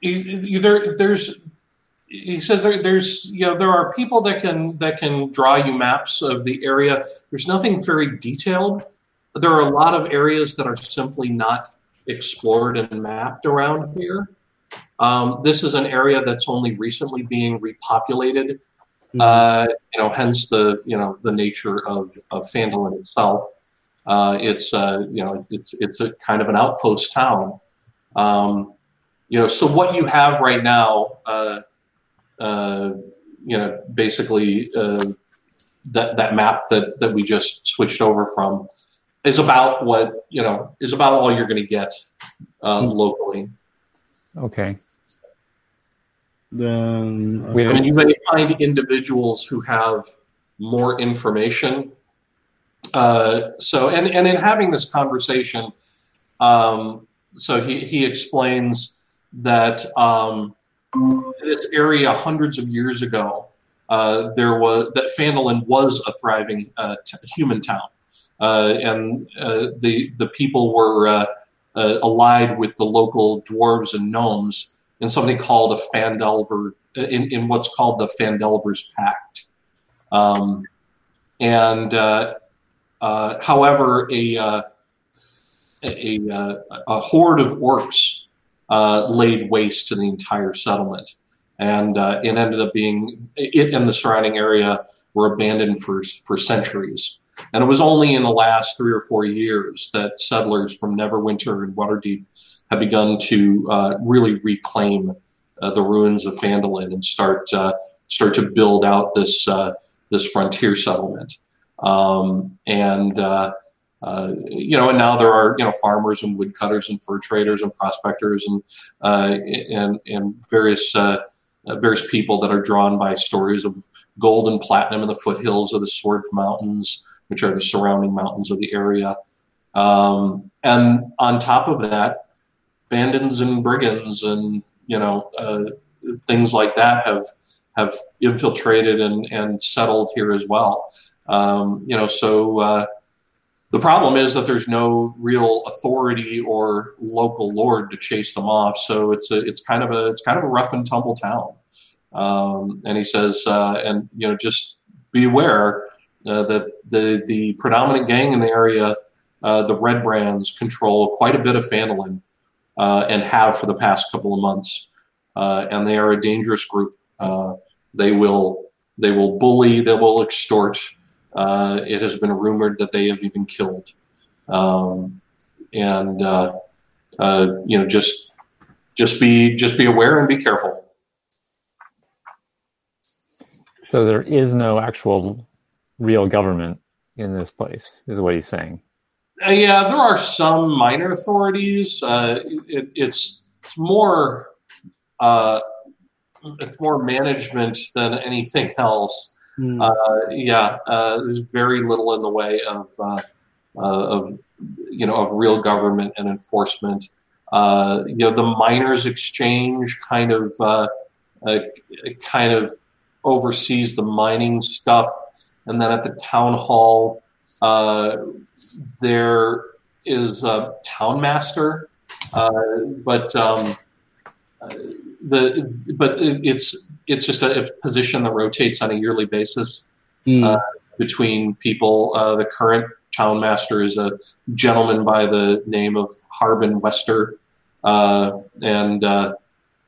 there, there's, he says there, there's, you know, there are people that can that can draw you maps of the area. There's nothing very detailed. There are a lot of areas that are simply not explored and mapped around here. Um, this is an area that's only recently being repopulated. Uh, you know, hence the you know the nature of of Phandalin itself. Uh, it's uh, you know it's it's a kind of an outpost town. Um, you know, so what you have right now, uh, uh, you know, basically uh, that that map that that we just switched over from is about what you know is about all you're going to get uh, Hmm. locally. Okay. Then I mean, you may find individuals who have more information. Uh, so, and, and in having this conversation, um, so he, he explains that um, this area hundreds of years ago, uh, there was that Phandalin was a thriving uh, t- human town, uh, and uh, the the people were uh, uh, allied with the local dwarves and gnomes in something called a Phandelver in, in what's called the Phandelver's Pact. Um, and uh, uh, however, a, uh, a, a, a horde of orcs uh, laid waste to the entire settlement. And uh, it ended up being, it and the surrounding area were abandoned for, for centuries. And it was only in the last three or four years that settlers from Neverwinter and Waterdeep have begun to uh, really reclaim uh, the ruins of Phandalin and start uh, start to build out this uh, this frontier settlement. Um, and uh, uh, you know, and now there are you know farmers and woodcutters and fur traders and prospectors and and and various various people that are drawn by stories of gold and platinum in the foothills of the Sword Mountains, which are the surrounding mountains of the area. Um, and on top of that, bandits and brigands and you know uh, things like that have have infiltrated and, and settled here as well. Um, you know, so uh, the problem is that there's no real authority or local lord to chase them off. So it's a it's kind of a it's kind of a rough and tumble town. Um, and he says, uh, and you know, just be aware uh, the, the the predominant gang in the area, uh, the Red Brands, control quite a bit of Phandalin, uh, and have for the past couple of months. Uh, and they are a dangerous group. Uh, they will they will bully. They will extort. Uh, it has been rumored that they have even killed. Um, and you know, just just be just be aware and be careful. So there is no actual real government in this place, is what he's saying. Uh, yeah, there are some minor authorities. Uh, it, it's more uh, it's more management than anything [LAUGHS] else. Mm. yeah, uh, there's very little in the way of uh, of you know of real government and enforcement. you know, the miners' exchange kind of kind of oversees the mining stuff, and then at the town hall, uh, there is a town master, uh, but um, the but it's it's just a, position that rotates on a yearly basis mm. between people. Uh, the current town master is a gentleman by the name of Harbin Wester, uh, and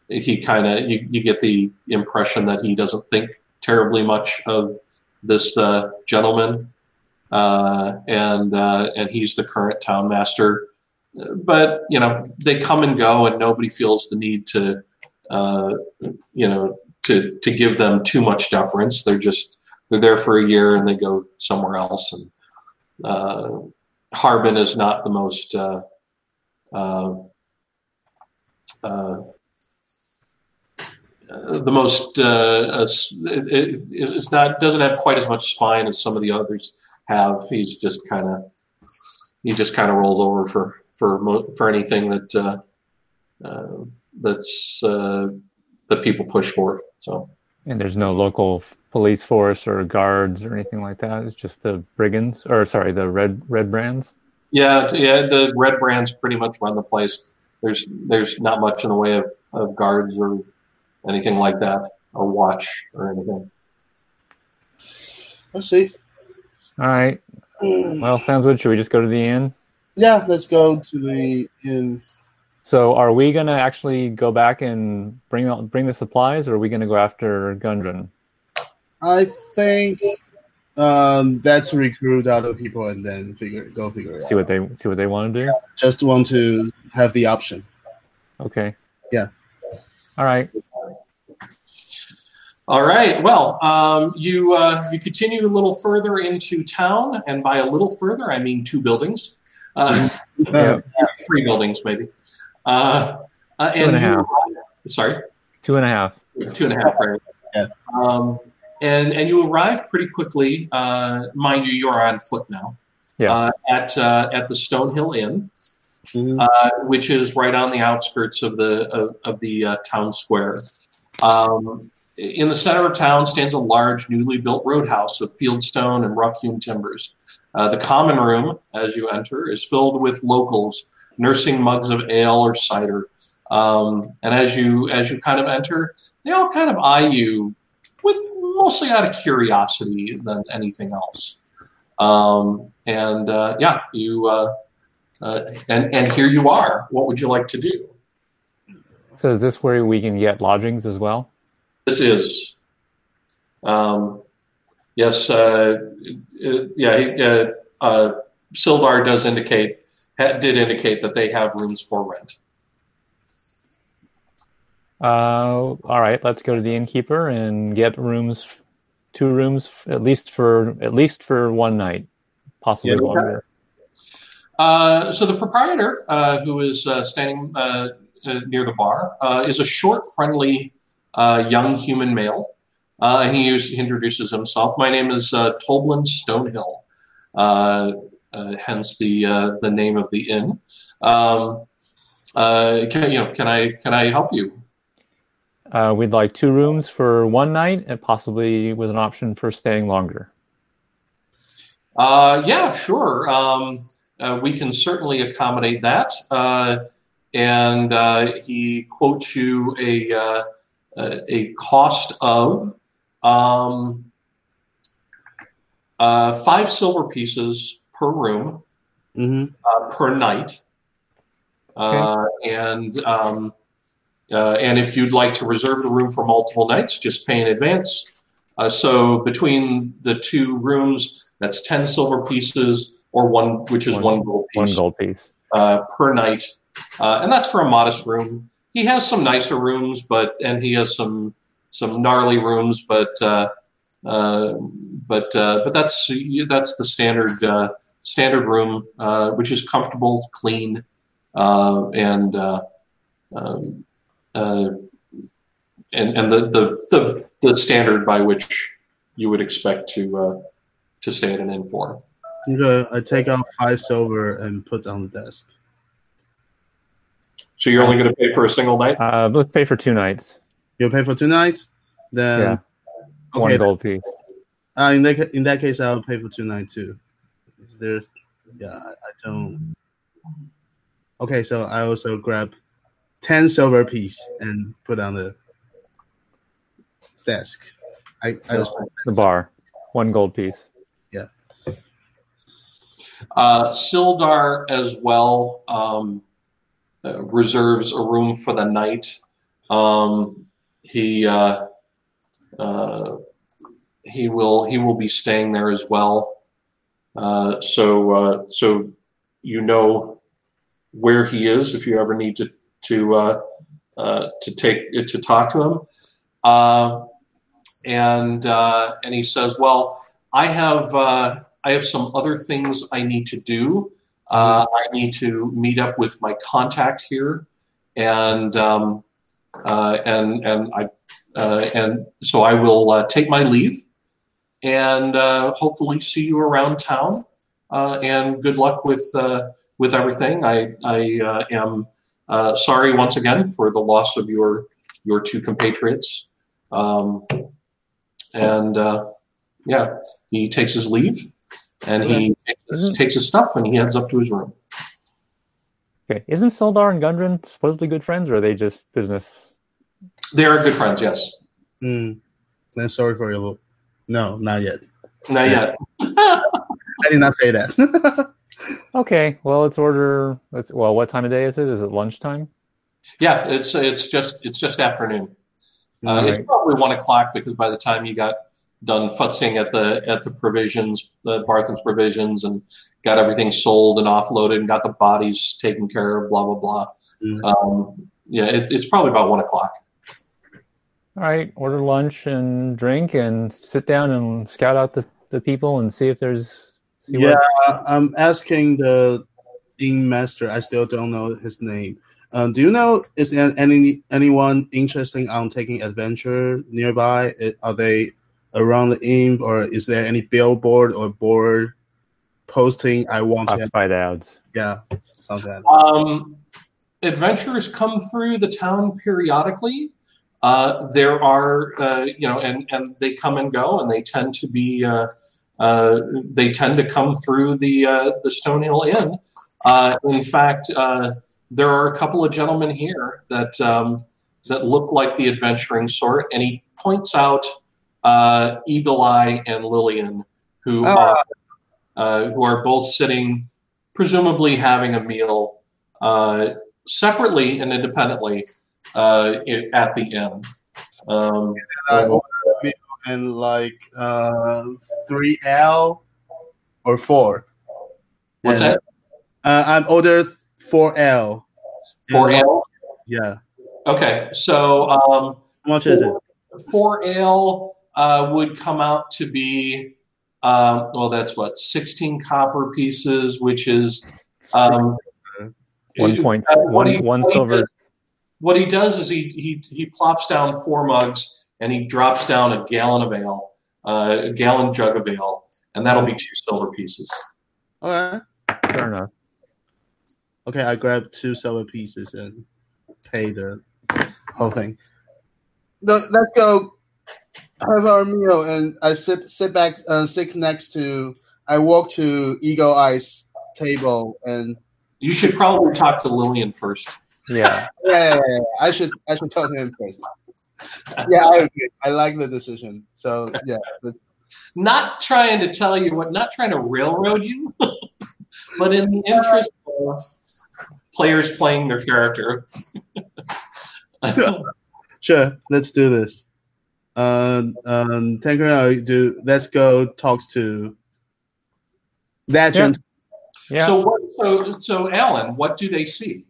he kind of you, you get the impression that he doesn't think terribly much of this uh, gentleman, uh, and uh, and he's the current town master. But you know they come and go, and nobody feels the need to uh, you know to to give them too much deference. They're just they're there for a year and they go somewhere else. And uh, Harbin is not the most uh, the most uh, it, it's not doesn't have quite as much spine as some of the others have. He's just kind of he just kind of rolls over for for for anything that uh, uh, that's uh, that people push for. So and there's no local police force or guards or anything like that. It's just the brigands or sorry the red red brands. Yeah, yeah, the red brands pretty much run the place. There's there's not much in the way of, of guards or anything like that, or watch or anything. Let's see. All right. Well, sounds good. Should we just go to the inn? Yeah, let's go to the inn. So, are we gonna actually go back and bring out, bring the supplies, or are we gonna go after Gundren? I think um, that's recruit other people and then figure go figure it see out. what they see what they want to do. Yeah, just want to have the option. Okay. Yeah. All right. All right. Well, um, you uh, you continue a little further into town, and by a little further, I mean two buildings, uh, [LAUGHS] three buildings maybe. Uh, uh and, and a half. sorry. Two and a half. Two and a half. Right. Yeah. Um, and and you arrive pretty quickly. Uh, mind you, you are on foot now. Yeah. Uh, at at the Stonehill Inn. Mm-hmm. which is right on the outskirts of the of, of the town square. Um, in the center of town stands a large, newly built roadhouse of fieldstone and rough hewn timbers. Uh, the common room, as you enter, is filled with locals nursing mugs of ale or cider. Um, and as you as you kind of enter, they all kind of eye you with mostly out of curiosity than anything else. Um, and uh, yeah, you uh, uh and and here you are. What would you like to do? So is this where we can get lodgings as well? This is, um, yes, uh, yeah, uh, uh, Sildar does indicate, did indicate that they have rooms for rent. Uh, all right, let's go to the innkeeper and get rooms, two rooms at least for at least for one night, possibly yeah, longer. Uh, so the proprietor, uh, who is uh, standing uh, uh, near the bar, uh, is a short, friendly uh, young human male. Uh, and he, he, introduces himself. My name is uh, Toblin Stonehill, uh, uh, hence the uh, the name of the inn. Um, can, you know, can I can I help you? we'd like two rooms for one night, and possibly with an option for staying longer. yeah, sure. Um, we can certainly accommodate that. and he quotes you a a cost of um, uh, uh, five silver pieces per room hmm uh, per night, uh, and um, uh, and if you'd like to reserve the room for multiple nights, just pay in advance. Uh, so between the two rooms, that's ten silver pieces or one, which is One- one, gold One piece gold piece. uh, per night, uh, and that's for a modest room. He has some nicer rooms, but and he has some some gnarly rooms, but uh, uh, but uh, but that's that's the standard uh, standard room, uh, which is comfortable, clean, uh, and and and the, the the the standard by which you would expect to uh, to stay at an inn for. I take out five silver and put on the desk. So you're only going to pay for a single night. Uh, let's pay for two nights. You'll pay for two nights, then yeah, one gold piece. Uh, in that in that case, I'll pay for two nights too. There's, yeah, I, I don't. Okay, so I also grab ten silver piece and put on the desk. I, I also, The bar, one gold piece. Yeah. Uh, Sildar as well um, uh, reserves a room for the night. Um, he uh, uh, he will he will be staying there as well. Uh, so uh, so you know where he is if you ever need to to to take to talk to him. Uh, and and he says, "Well, I have I have some other things I need to do. Uh, I need to meet up with my contact here, and um, uh, and and I uh, and so I will uh, take my leave, and uh, hopefully see you around town. Uh, and good luck with uh, with everything. I I uh, am uh, sorry once again for the loss of your your two compatriots. Um, and uh, yeah, he takes his leave and he takes, takes his stuff and he heads up to his room. Okay, isn't Sildar and Gundren supposedly good friends, or are they just business? They are good friends, yes. Hmm. then sorry for your look. No, not yet. Not yet. [LAUGHS] I did not say that. [LAUGHS] Okay, well, let's order. Let's, well, what time of day is it? Is it lunchtime? Yeah, it's it's just it's just afternoon. Uh, All It's probably one o'clock because by the time you got done futzing at the at the provisions, the Barthen's provisions, and got everything sold and offloaded, and got the bodies taken care of, blah blah blah. Mm. Um, yeah, it, it's probably about one o'clock. All right, order lunch and drink, and sit down and scout out the, the people and see if there's. See yeah, what, I'm asking the inn master. I still don't know his name. Um, do you know is there any anyone interested on taking adventure nearby? Are they around the inn, or is there any billboard or board posting? I want to. classified out. Yeah, something. Um, adventurers come through the town periodically. Uh, there are, uh, you know, and, and they come and go, and they tend to be, uh, uh, they tend to come through the uh, the Stonehill Inn. Uh, in fact, uh, there are a couple of gentlemen here that um, that look like the adventuring sort, and he points out uh, Eagle Eye and Lillian, who Ah. are uh, who are both sitting, presumably having a meal uh, separately and independently uh, at the inn. Um, I ordered a meal and like uh, three L or four. what's And, that? Uh, I'm ordered four L. Four L. Yeah. Okay, so um, How much is it? four, ale uh, would come out to be um, well, that's what sixteen copper pieces, which is um, One point, uh, what one, he- one what he silver. does- what he does is he he he plops down four mugs and he drops down a gallon of ale, uh, a gallon jug of ale, and that'll be two silver pieces. All right. Fair enough. Okay, I grabbed two silver pieces and pay the whole thing. The, let's go have our meal, and I sit sit back, uh, sit next to. I walk to Eagle Eye's table, and You should probably talk to Lillian first. Yeah. [LAUGHS] yeah, yeah, yeah, yeah, I should I should talk to him first. Yeah, I agree. I like the decision. So yeah, let's not trying to tell you what, not trying to railroad you, [LAUGHS] but in the interest of players playing their character. [LAUGHS] Sure, let's do this. Um, um, Tanker, I do. Let's go talk to that Yeah. Yeah. So, what, so, so, Alan, what do they see?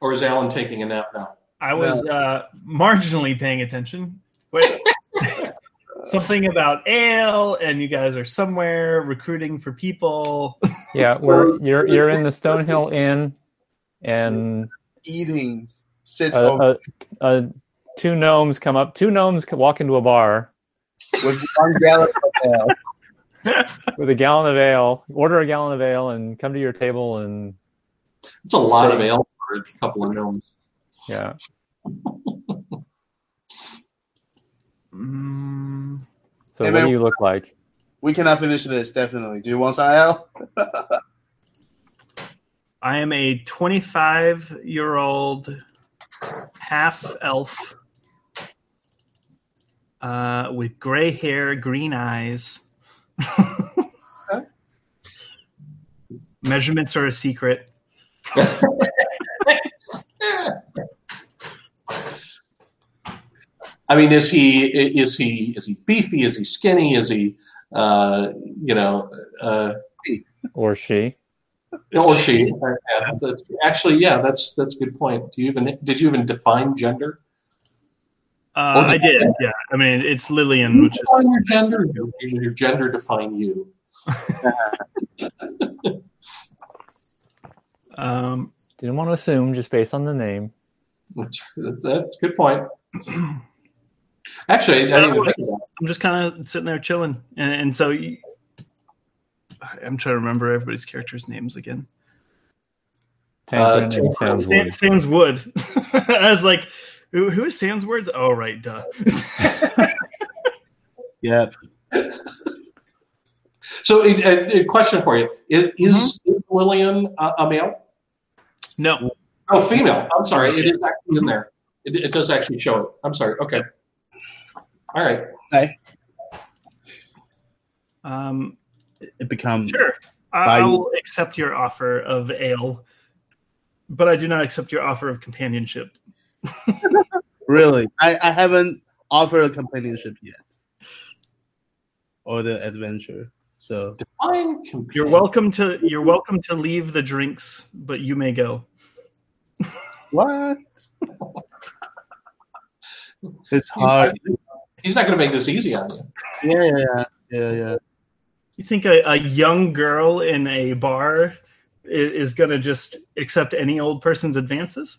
Or is Alan taking a nap now? I was uh, marginally paying attention. Wait, [LAUGHS] something about ale, and you guys are somewhere recruiting for people. yeah, we're you're you're in the Stonehill Inn, and eating. Sit uh, over uh, uh, two gnomes come up. Two gnomes walk into a bar with one gallon of ale. [LAUGHS] with a gallon of ale. Order a gallon of ale and come to your table and It's a lot of ale for a couple of gnomes. yeah. Mm, So Hey, what man. do you look like? We cannot finish this. Definitely. Do you want some ale? [LAUGHS] I am a 25 year old half elf uh, with gray hair, green eyes. [LAUGHS] Measurements are a secret. [LAUGHS] I mean, is he is he is he beefy? Is he skinny? Is he uh, you know uh, Or she? Or [LAUGHS] she? Uh, yeah, actually, yeah, that's that's a good point. Do you even did you even define gender? Uh, I did, yeah. I mean, it's Lillian, which is define your gender. Your, your gender define you. [LAUGHS] um, Didn't want to assume just based on the name. That's, that's a good point. [CLEARS THROAT] Actually, I didn't even think of that. I'm just kind of sitting there chilling, and, and so you, I'm trying to remember everybody's characters' names again. Tanquin and Tanquin. Sans Sam, Wood. Sans Wood. [LAUGHS] I was like, who, who is Sans Words? Oh, right, duh. [LAUGHS] yep. So, a, a- a question for you: Is, is Lillian a, a male? no, Oh, female. I'm sorry. It is actually in there. It, it does actually show it. I'm sorry. Okay. All right. Hi. um, It becomes sure. I, By- I will accept your offer of ale, but I do not accept your offer of companionship. [LAUGHS] really. I, I haven't offered a companionship yet, or the adventure. So Define companion. You're welcome to you're welcome to leave the drinks, but you may go. [LAUGHS] what? it's hard. He's not going to make this easy on you. Yeah, yeah, yeah, yeah, yeah. You think a, a young girl in a bar i- is going to just accept any old person's advances?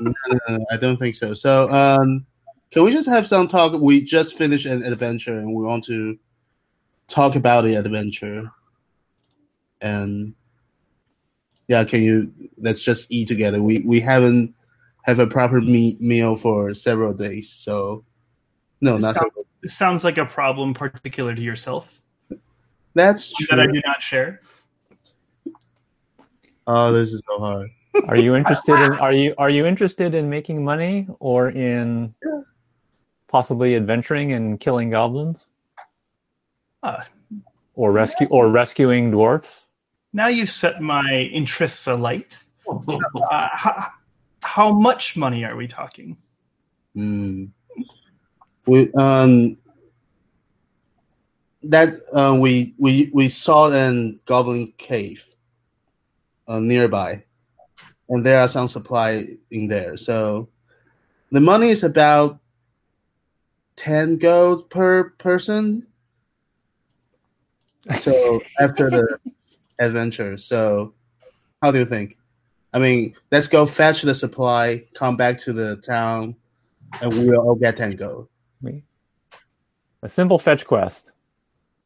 No, no, no, I don't think so. So, um, can we just have some talk? We just finished an adventure, and we want to talk about the adventure. And yeah, can you? Let's just eat together. We we haven't have a proper me- meal for several days. So, no, not Sound- several. This sounds like a problem particular to yourself That's true. that I do not share. Oh, this is so hard. Are you [LAUGHS] interested in are you are you interested in making money or in possibly adventuring and killing goblins? Ah. Or rescue or rescuing dwarfs? Now you've set my interests alight. Uh, how, how much money are we talking? Mm. We um that uh, we we we saw an goblin cave uh, nearby, and there are some supply in there. So the money is about ten gold per person. So [LAUGHS] after the adventure, so how do you think? I mean, let's go fetch the supply, come back to the town, and we'll all get ten gold. A simple fetch quest.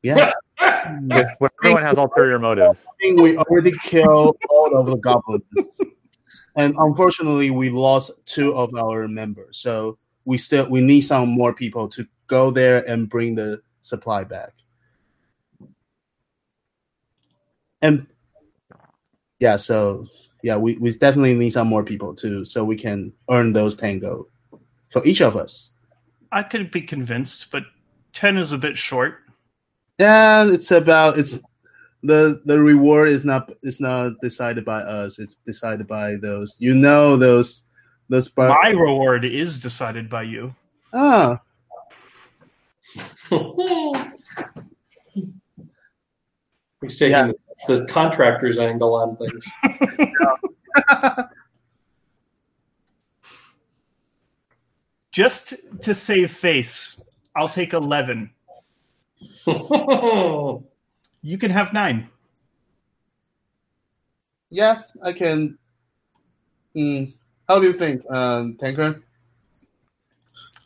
Yeah, With, [LAUGHS] where everyone has ulterior motives. We already killed all of the goblins, and unfortunately, we lost two of our members. So we still we need some more people to go there and bring the supply back. And yeah, so yeah, we, we definitely need some more people too, so we can earn those tango. for each of us. I could be convinced, but ten is a bit short. And it's about it's the the reward is not is not decided by us. It's decided by those you know those those. Bar- My reward is decided by you. ah, [LAUGHS] He's taking Yeah. the, the contractor's angle on things. [LAUGHS] [LAUGHS] Just to save face, I'll take eleven. [LAUGHS] You can have nine. yeah, I can. Hmm. How do you think, um, Tanker?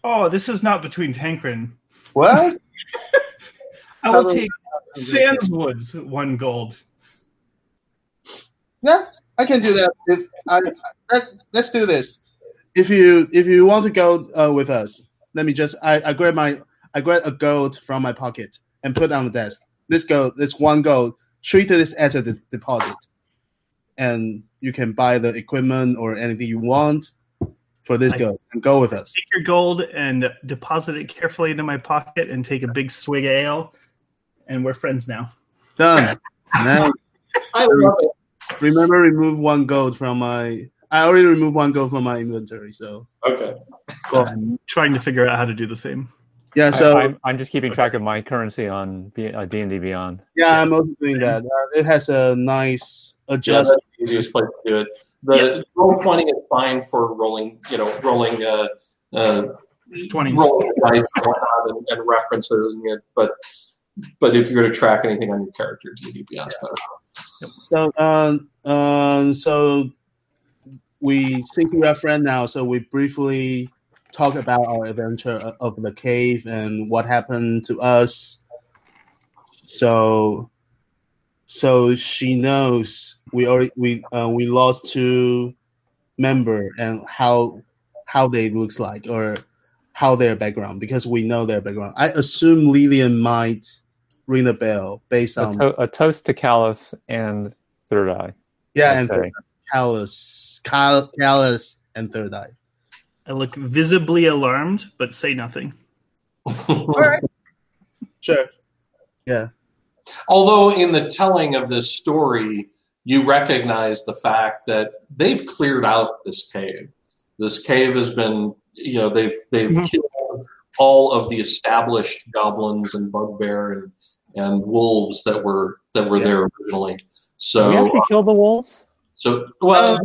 Oh, this is not between Tankrin. What? [LAUGHS] I will take Sandswoods one gold. Yeah, I can do that. If I, let, let's do this. If you if you want to go uh, with us, let me just I, I grab my I grab a gold from my pocket and put on the desk. This gold, this one gold, treat this as a de- deposit, and you can buy the equipment or anything you want for this I- gold and go with us. Take your gold and deposit it carefully into my pocket and take a big swig of ale. And we're friends now. Done. [LAUGHS] now, I love it. remember, remove one gold from my. I already removed one gold from my inventory, so Okay. I'm trying to figure out how to do the same. Yeah. So I'm, I'm just keeping track of my currency on uh, D&D Beyond. Yeah, I'm also doing that. Uh, it has a nice Yeah, adjust. that's the easiest place to do it. The roll twenty is fine for rolling, you know, rolling uh, uh, 20s. rolling dice and whatnot and, and references, and it, but but if you're going to track anything on your character, DD Beyond's better. So, um, um, so we since we are friend now, so we briefly talk about our adventure of the cave and what happened to us. So, so she knows we already we uh, we lost two member and how how they looks like or how their background because we know their background. I assume Lillian might ring the bell based A, on to- a toast to Callus and Third Eye. yeah I'd and say. Callus, Cal- Callus, and third eye. I look visibly alarmed, but say nothing. Sure. Yeah. Although in the telling of this story, you recognize the fact that they've cleared out this cave. This cave has been, you know, they've they've Mhm. killed all of the established goblins and bugbear and and wolves that were that were Yeah. there originally. Did we So actually kill the wolves? so well, Uh,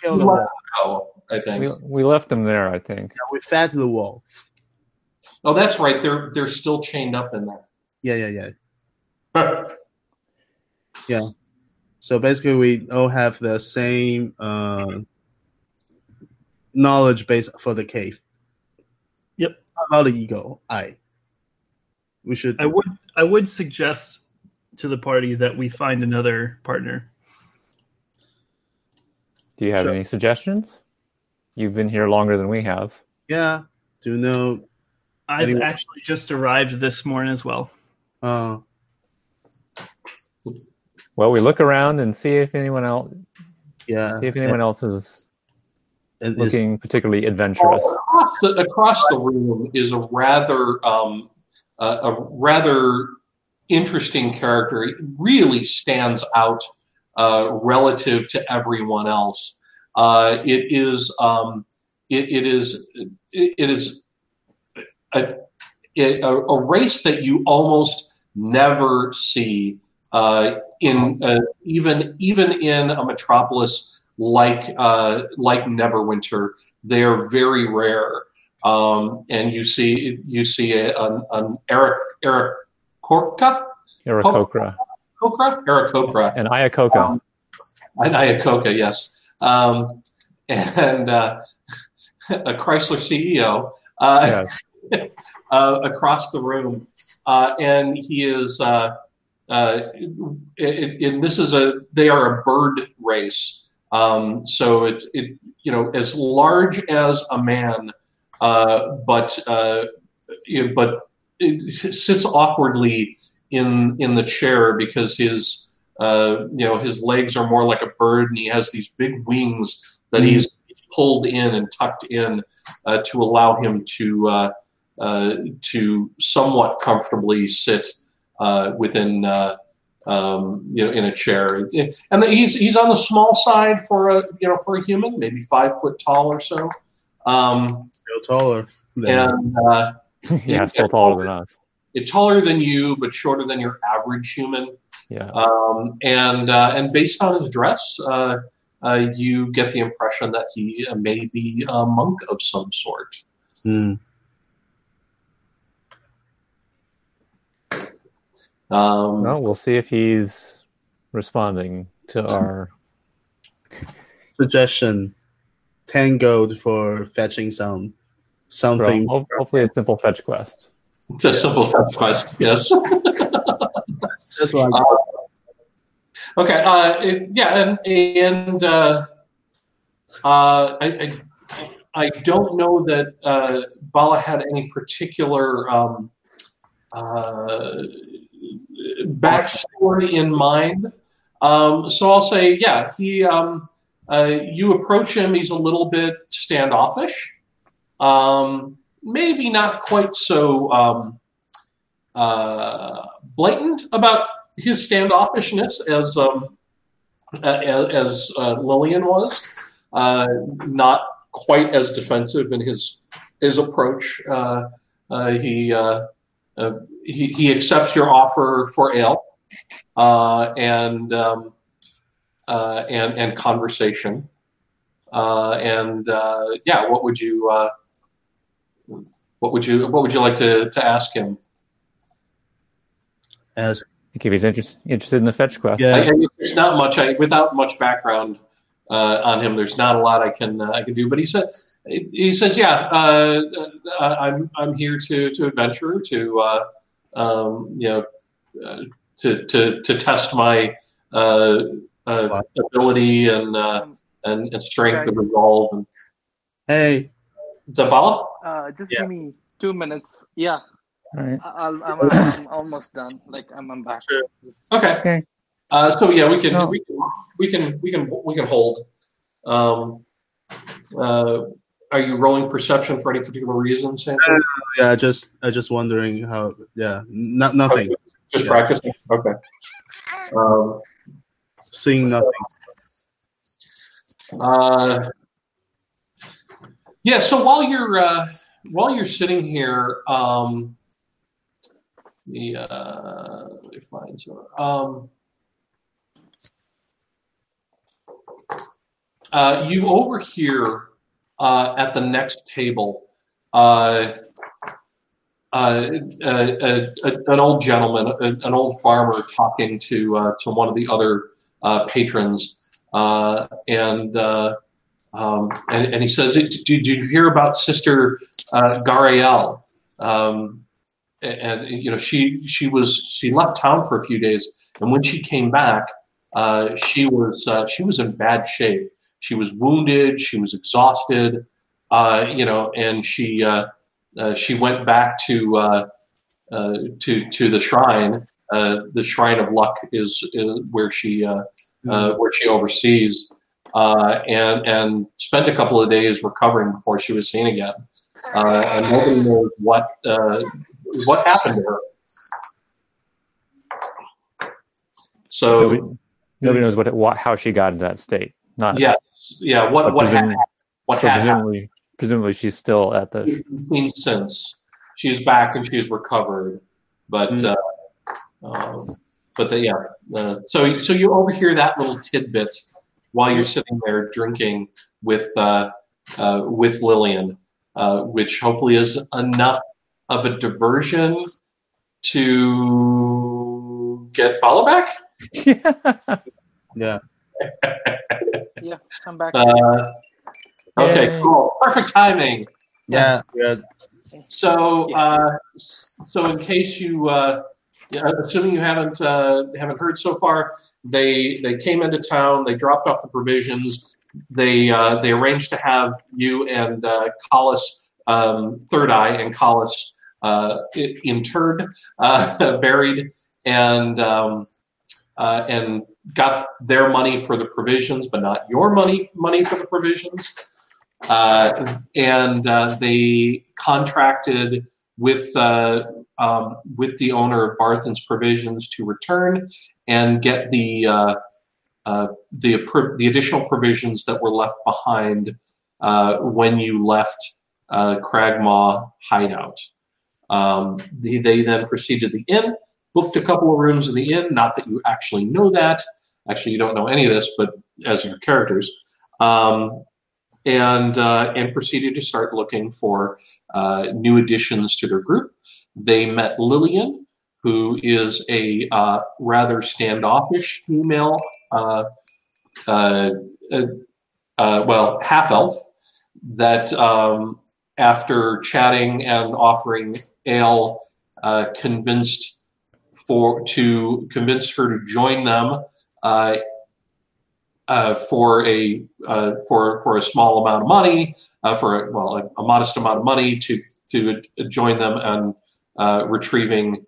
Kill the you wolf. let go, I think. We, we left them there, I think. We fed the wolf. Oh, that's right. They're they're still chained up in there. Yeah, yeah, yeah. [LAUGHS] Yeah. So basically, we all have the same uh, knowledge base for the cave. Yep. How about the Eagle Eye. We should. I would I would suggest to the party that we find another partner. Do you have Sure. any suggestions? You've been here longer than we have. yeah. Do you know? I've Anyone- actually just arrived this morning as well. Uh, Well, we look around and see if anyone else yeah. see if anyone else is And is- looking particularly adventurous. across the, across the room is a rather um, a, a rather interesting character. It really stands out uh, relative to everyone else. Uh, it is um, it, it is it, it is a, a, a race that you almost never see uh, in uh, even even in a metropolis like uh, like Neverwinter. They are very rare. Um, and you see you see a, an, an Eric Eric Korka? Aarakocra Kokra Eric Kokra and Ayakoka. and Ayakoka, yes, um, and uh, [LAUGHS] a Chrysler CEO uh, [LAUGHS] uh, across the room, uh, and he is. Uh, uh, it, it, this is a they are a bird race, um, so it's it you know as large as a man, uh, but uh, but it sits awkwardly in in the chair because his uh, you know his legs are more like a bird and he has these big wings that he's pulled in and tucked in uh, to allow him to uh, uh, to somewhat comfortably sit uh, within uh, um, you know in a chair. And he's he's on the small side for a you know for a human, maybe five foot tall or so. Um, Still taller. than- and uh, [LAUGHS] yeah, still taller than us. it's taller than you, but shorter than your average human. Yeah. Um, and uh, and based on his dress, uh, uh, you get the impression that he uh, may be a monk of some sort. Hmm. Um, Well, we'll see if he's responding to [LAUGHS] our. Suggestion: ten gold for fetching some something. Ho- hopefully, a simple fetch quest. It's a simple fetch quest, yes. [LAUGHS] That's what I'm Uh, okay, uh, it- yeah, and and uh, uh, I, I I don't know that uh, Bala had any particular um, uh, backstory in mind. Um, so I'll say, yeah, he. Um, uh, you approach him; he's a little bit standoffish. Um, maybe not quite so um, uh, blatant about his standoffishness as um, uh, as, uh, Lillian was. Uh, not quite as defensive in his his approach. Uh, uh, he, uh, he he accepts your offer for ale and um, and and conversation. And yeah, what would you what would you what would you like to, to ask him? As I think if he's interest, interested in the fetch quest. Yeah. I, I, there's not much I, without much background uh, on him. There's not a lot I can uh, I can do. But he said he says, yeah, uh, uh, I'm I'm here to to adventure to uh, um, you know uh, to, to to test my uh, uh, ability and, uh, and and strength and resolve. And, hey, Zabala? Uh, just Yeah. give me two minutes. Yeah, All right. I- I'll, I'm, I'm almost done. Like I'm, I'm back. Sure. Okay. Okay. Uh, so yeah, we can, No. we can we can we can we can hold. Um, uh, are you rolling perception for any particular reason, Sanford? yeah, just I just wondering how. Yeah, not nothing. Just Yeah. practicing. Okay. Um, Seeing nothing. uh, yeah. So while you're uh, while you're sitting here, um, the uh, let me find some. Um, uh, you overhear uh, at the next table uh, uh, uh, uh, an old gentleman, uh, an old farmer, talking to uh, to one of the other uh, patrons, and, um, and and he says, "Did, you hear about Sister Garaele?" Um, and, you know, she she was she left town for a few days, and when she came back, uh, she was uh, she was in bad shape. She was wounded. She was exhausted. Uh, you know, and she uh, uh, she went back to uh, uh, to to the shrine. Uh, the shrine of luck is, is where she uh, uh, where she oversees, uh, and and spent a couple of days recovering before she was seen again. Uh, and nobody knows what uh, what happened to her. So Nobody, nobody knows what, what how she got into that state. Not yeah, yeah. What what happened? What so happened? presumably, presumably she's still at the. Since she's back and she's recovered, but Mm. uh, um, but yeah. Uh, so so you overhear that little tidbit while you're sitting there drinking with uh, uh, with Lillian, uh, which hopefully is enough of a diversion to get Bala back. [LAUGHS] Yeah. Yeah, I'm back. Uh, okay, Yay. cool, perfect timing. Yeah. Yeah. So, uh, so in case you, uh, assuming you haven't uh, haven't heard so far, they they came into town. They dropped off the provisions. They uh, they arranged to have you and uh, Callus, um, Third Eye, and Callus uh, interred, uh, [LAUGHS] buried, and um, uh, and got their money for the provisions, but not your money money for the provisions. uh, and uh, they contracted with uh, um, with the owner of Barthen's Provisions to return and get the the the additional provisions that were left behind when you left uh, Cragmaw hideout. Um, they, they then proceeded to the inn, booked a couple of rooms in the inn. Not that you actually know that. Actually, you don't know any of this, but as your characters, um, and uh, and proceeded to start looking for uh, new additions to their group. They met Lillian, who is a uh, rather standoffish female, uh, uh, uh, well, half elf, that um, after chatting and offering ale, uh, convinced for to convince her to join them uh, uh, for a uh, for for a small amount of money, uh, for a, well a, a modest amount of money to to join them and uh, retrieving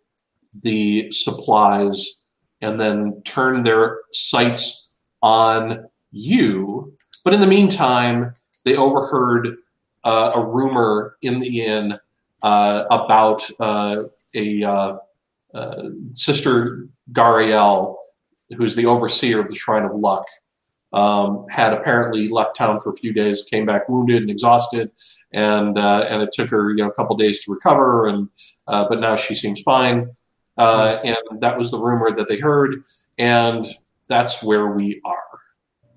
the supplies, and then turn their sights on you. But in the meantime, they overheard uh, a rumor in the inn uh, about uh, a uh, uh, sister Garaele, who's the overseer of the Shrine of Luck, um, had apparently left town for a few days, came back wounded and exhausted, and uh, and it took her you know a couple days to recover, and uh, but now she seems fine, uh, and that was the rumor that they heard, and that's where we are.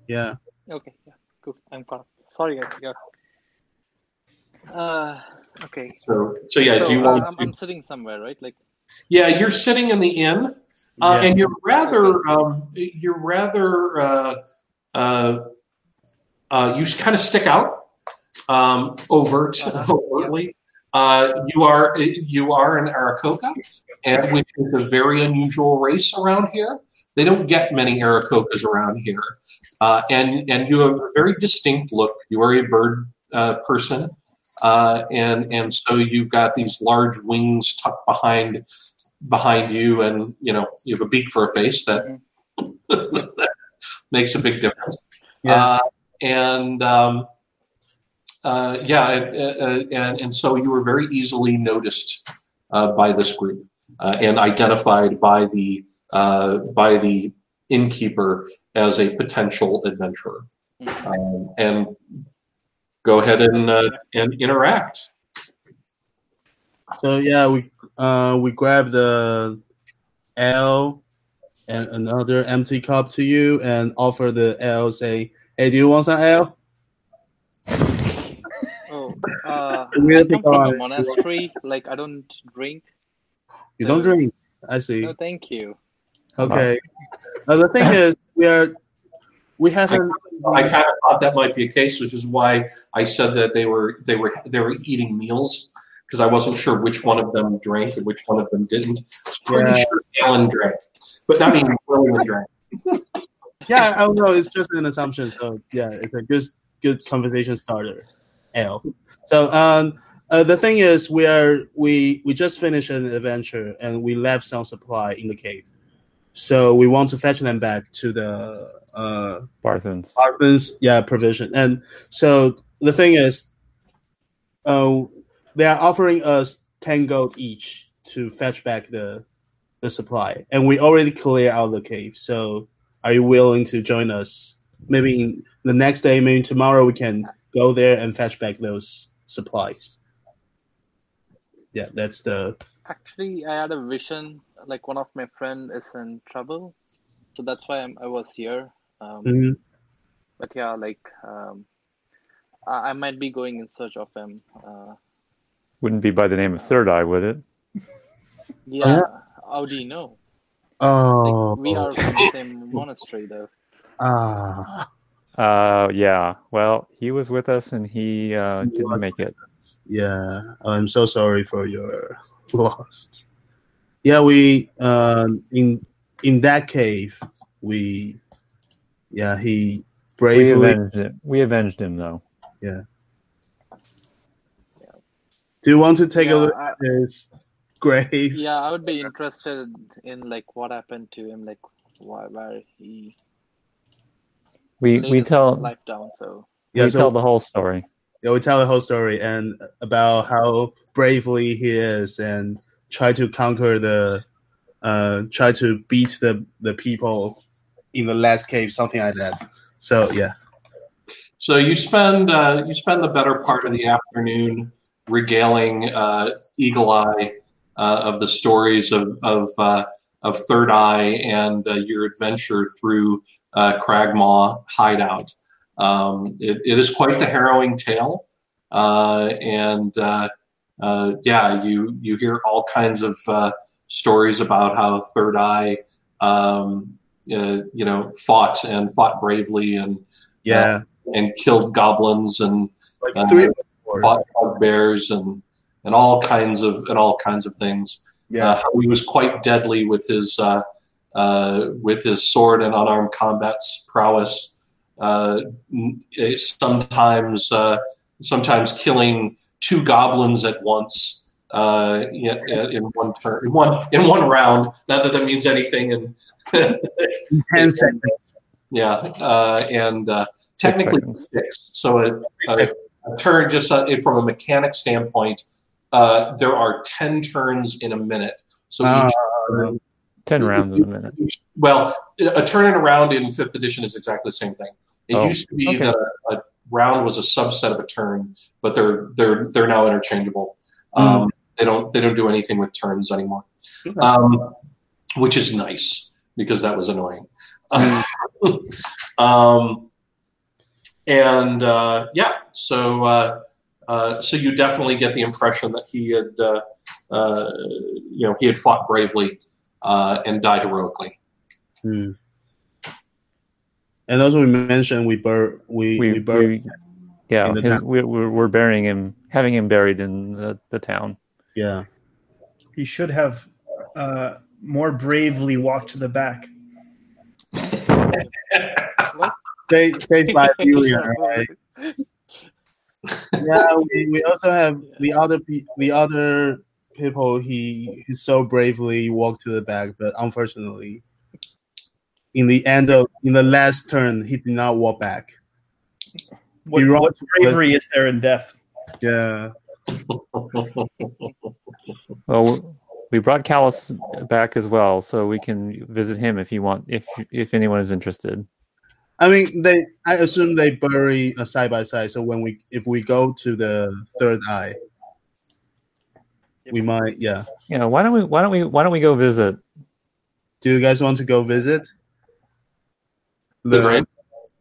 Yeah. Okay, yeah, cool. I'm caught. up. Sorry, guys. Yeah. Uh, okay. So so yeah, so, do you want? I'm, to, I'm sitting somewhere, right? Like, yeah, you're sitting in the inn. Uh, Yeah. and you're rather um, you're rather uh, uh, uh, you kind of stick out um, overt Uh-huh. [LAUGHS] overtly. Uh, you are you are an Aarakocra, and which is a very unusual race around here. They don't get many Aarakocras around here, uh, and and you have a very distinct look. You are a bird uh, person, uh, and and so you've got these large wings tucked behind behind you, and you know you have a beak for a face that, that [LAUGHS] makes a big difference. Yeah. Uh, and um, uh, yeah, and, uh, and and so you were very easily noticed uh, by this group uh, and identified by the uh, by the innkeeper as a potential adventurer. Um, and go ahead and uh, and interact. So yeah, we uh we grab the L and another empty cup to you and offer the L say, Hey, do you want some L? [LAUGHS] oh, uh, [LAUGHS] We I have to come from a monastery. Like, I don't drink. You don't drink. I see. No, thank you. Okay. Uh, the thing is we are we haven't I kind of thought that might be a case, which is why I said that they were they were they were eating meals because I wasn't sure which one of them drank and which one of them didn't. I was pretty Yeah. sure Alan drank, but I mean, William drank. [LAUGHS] Yeah, I don't know. It's just an assumption. So yeah, it's a good good conversation starter. L. So um, uh, the thing is, we are we we just finished an adventure and we left some supply in the cave. So we want to fetch them back to the uh Barthens. Barthen's yeah provision. And so the thing is, uh, they are offering us ten gold each to fetch back the the supply, and we already clear out the cave. So are you willing to join us? Maybe in the next day, maybe tomorrow, we can go there and fetch back those supplies. Yeah, that's the Actually, I had a vision. Like, one of my friend is in trouble, so that's why I'm, I was here. Um, Mhm. But yeah, like, um, I, I might be going in search of him. Uh, Wouldn't be by the name of Third Eye, would it? [LAUGHS] yeah. How do you know? oh Like, we are from the same monastery, though. [LAUGHS] ah Uh, yeah. Well, he was with us and he uh, He didn't make it. Yeah, I'm so sorry for your [LAUGHS] loss. Yeah, we uh, in in that cave we yeah he We bravely. avenged him. We avenged him, though. Yeah. yeah. Do you want to take Yeah, a look I- at his grave? Yeah, I would be interested in like what happened to him, like why where he We we tell life down. So Yeah, we so tell the whole story. Yeah, we tell the whole story and about how bravely he is and try to conquer the, uh, try to beat the the people in the last cave, something like that. So yeah, So you spend uh, you spend the better part of the afternoon regaling uh, Eagle Eye uh, of the stories of of, uh, of Third Eye and uh, your adventure through uh, Cragmaw Hideout. Um, it, it is quite the harrowing tale, uh, and uh, uh, yeah, you you hear all kinds of uh, stories about how Third Eye, um, uh, you know, fought and fought bravely and yeah, and killed goblins and like uh, three, fought bugbears and and all kinds of and all kinds of things. yeah, Uh, he was quite deadly with his uh, uh, with his sword and unarmed combat's prowess. Uh, eh, sometimes uh, sometimes killing two goblins at once uh, in, in one turn, in one in one round. Not that that means anything. And in [LAUGHS] ten seconds. yeah, uh, and uh, technically six. So a, a, a turn, just uh, from a mechanic standpoint, uh, there are ten turns in a minute. So Ah. each turn, Ten rounds in a minute. well, a turn and a round in fifth edition is exactly the same thing. It Oh, used to be okay. that a, a round was a subset of a turn, but they're they're they're now interchangeable. Um, They don't they don't do anything with turns anymore, um, which is nice because that was annoying. [LAUGHS] um, and uh, yeah, so uh, uh, so you definitely get the impression that he had uh, uh, you know he had fought bravely uh, and died heroically. Hmm. And also, we mentioned we bur we we, We, bur- we yeah, his, we're, we're burying him, having him buried in the, the town. Yeah. He should have uh, more bravely walked to the back. Saved, saved by Julia, right? [LAUGHS] yeah, we, we also have the other pe- the other people he he so bravely walked to the back, but unfortunately, in the end of in the last turn, he did not walk back. What, what bravery is there in death? Yeah, [LAUGHS] Well, we brought Callus back as well, so we can visit him if you want, if if anyone is interested. I mean they. I assume they bury uh, side by side. So when we if we go to the third eye, we might. Yeah. Yeah, why don't we? Why don't we? Why don't we go visit? Do you guys want to go visit The grave?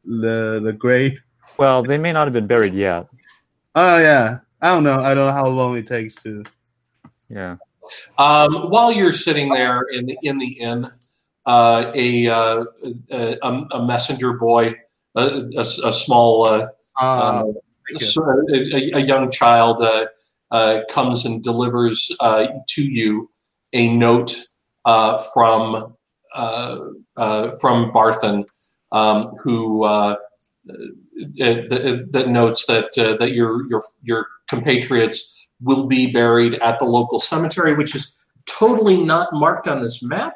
The the grave. Well, they may not have been buried yet. Oh yeah. I don't know. I don't know how long it takes to. Yeah. Um, while you're sitting there in the in the inn, uh, a, uh, a a messenger boy, a, a, a small uh, Uh, uh, you. a, a young child uh, uh, comes and delivers uh, to you a note uh, from uh, uh, from Barthen, um, who uh, uh, that, that notes that uh, that your your your compatriots will be buried at the local cemetery, which is totally not marked on this map.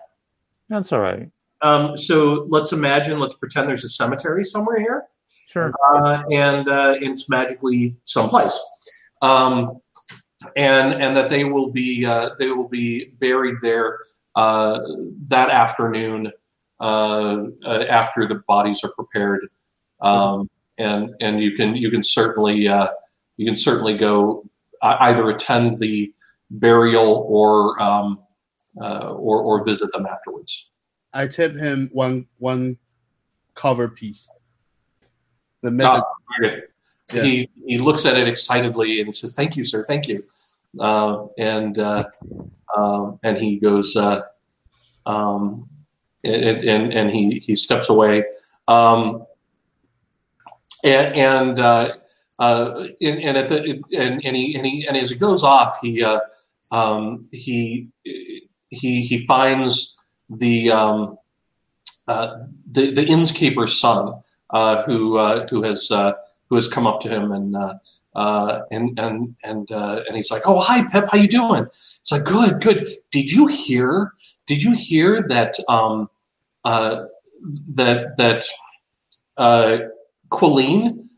That's all right. Um, so let's imagine, let's pretend there's a cemetery somewhere here Sure. uh, and uh, it's magically someplace, um, and and that they will be uh, they will be buried there uh, that afternoon uh, uh, after the bodies are prepared, um, and and you can you can certainly uh, you can certainly go uh, either attend the burial or um, uh, or or visit them afterwards. I tip him one one cover piece. The message. Very good. Yeah. He he looks at it excitedly and he says, "Thank you, sir. Thank you." Uh, and uh, um, and he goes uh, um, and, and and he he steps away. Um, and and uh, uh, and, and at the and, and he and he and as he goes off, he uh, um, he he he finds the um, uh, the the innkeeper's son uh, who uh, who has who has come up to him and and and and and he's like, "Oh, hi, Pep. How you doing?" It's like, "Good, good. Did you hear? Did you hear that um, that that Qelline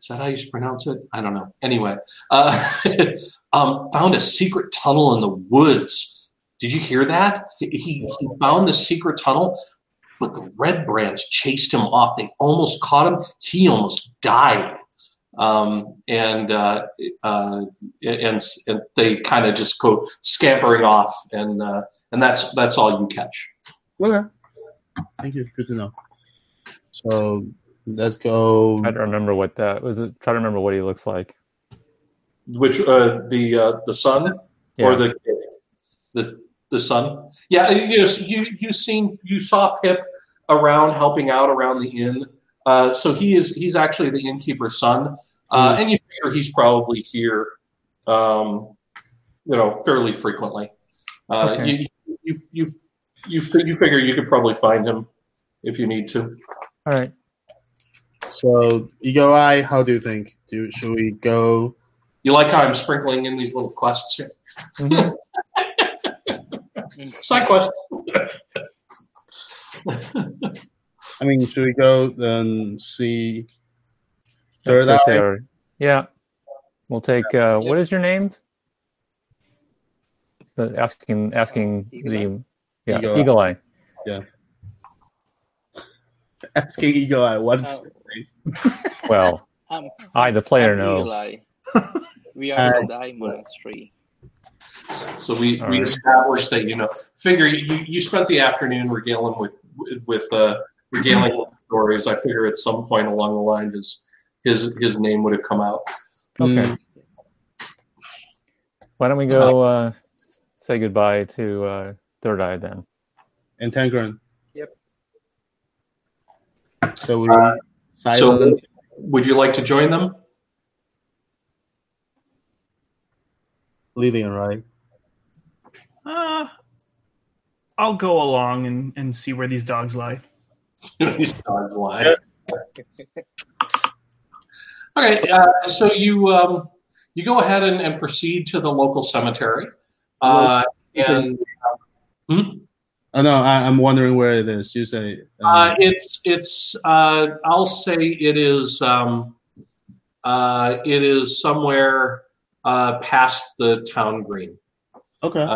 is that how you pronounce it? I don't know. Anyway, uh, [LAUGHS] um, found a secret tunnel in the woods. Did you hear that? He, he he found the secret tunnel, but the Red Brands chased him off. They almost caught him. He almost died. Um, and, uh, uh, and and they kind of just go scampering off, and uh, and that's that's all you catch. Okay. Thank you. Good to know. So let's go. I don't remember what that was. It, try to remember what he looks like. Which uh, the uh, the son or the the the son? Yeah, you know, you you seen you saw Pip around helping out around the inn. Uh, so he is he's actually the innkeeper's son, uh, and you figure he's probably here, um, you know, fairly frequently. Uh, Okay. you, you you you you figure you could probably find him if you need to. All right. So Eagle Eye, how do you think? Do should we go? You like how I'm sprinkling in these little quests here? Mhm. [LAUGHS] Side quests. I mean, should we go then see Let's third go say yeah. We'll take. Uh, what is your name? The, asking asking Eagle the yeah Eagle Eye. eagle eye. Asking Eagle Eye, what's Uh, Well, I'm, I the player I'm know. We are Uh, the Eye Monastery. So we, All we right. established that you know figure you, you spent the afternoon regaling with with uh, regaling [LAUGHS] with stories. I figure at some point along the line his his his name would have come out. Okay. Mm, Why don't we go uh, say goodbye to uh, Third Eye then? and Tangerine? Yep. So we Uh. So would you like to join them? Lillian, right? Uh, I'll go along and, and see where these dogs lie. [LAUGHS] These dogs lie. Okay, uh, so you um, you go ahead and, and proceed to the local cemetery, uh, and hmm? Oh no, I, I'm wondering where it is. You say Uh, it's it's uh, I'll say it is um, uh, it is somewhere uh, past the town green. okay.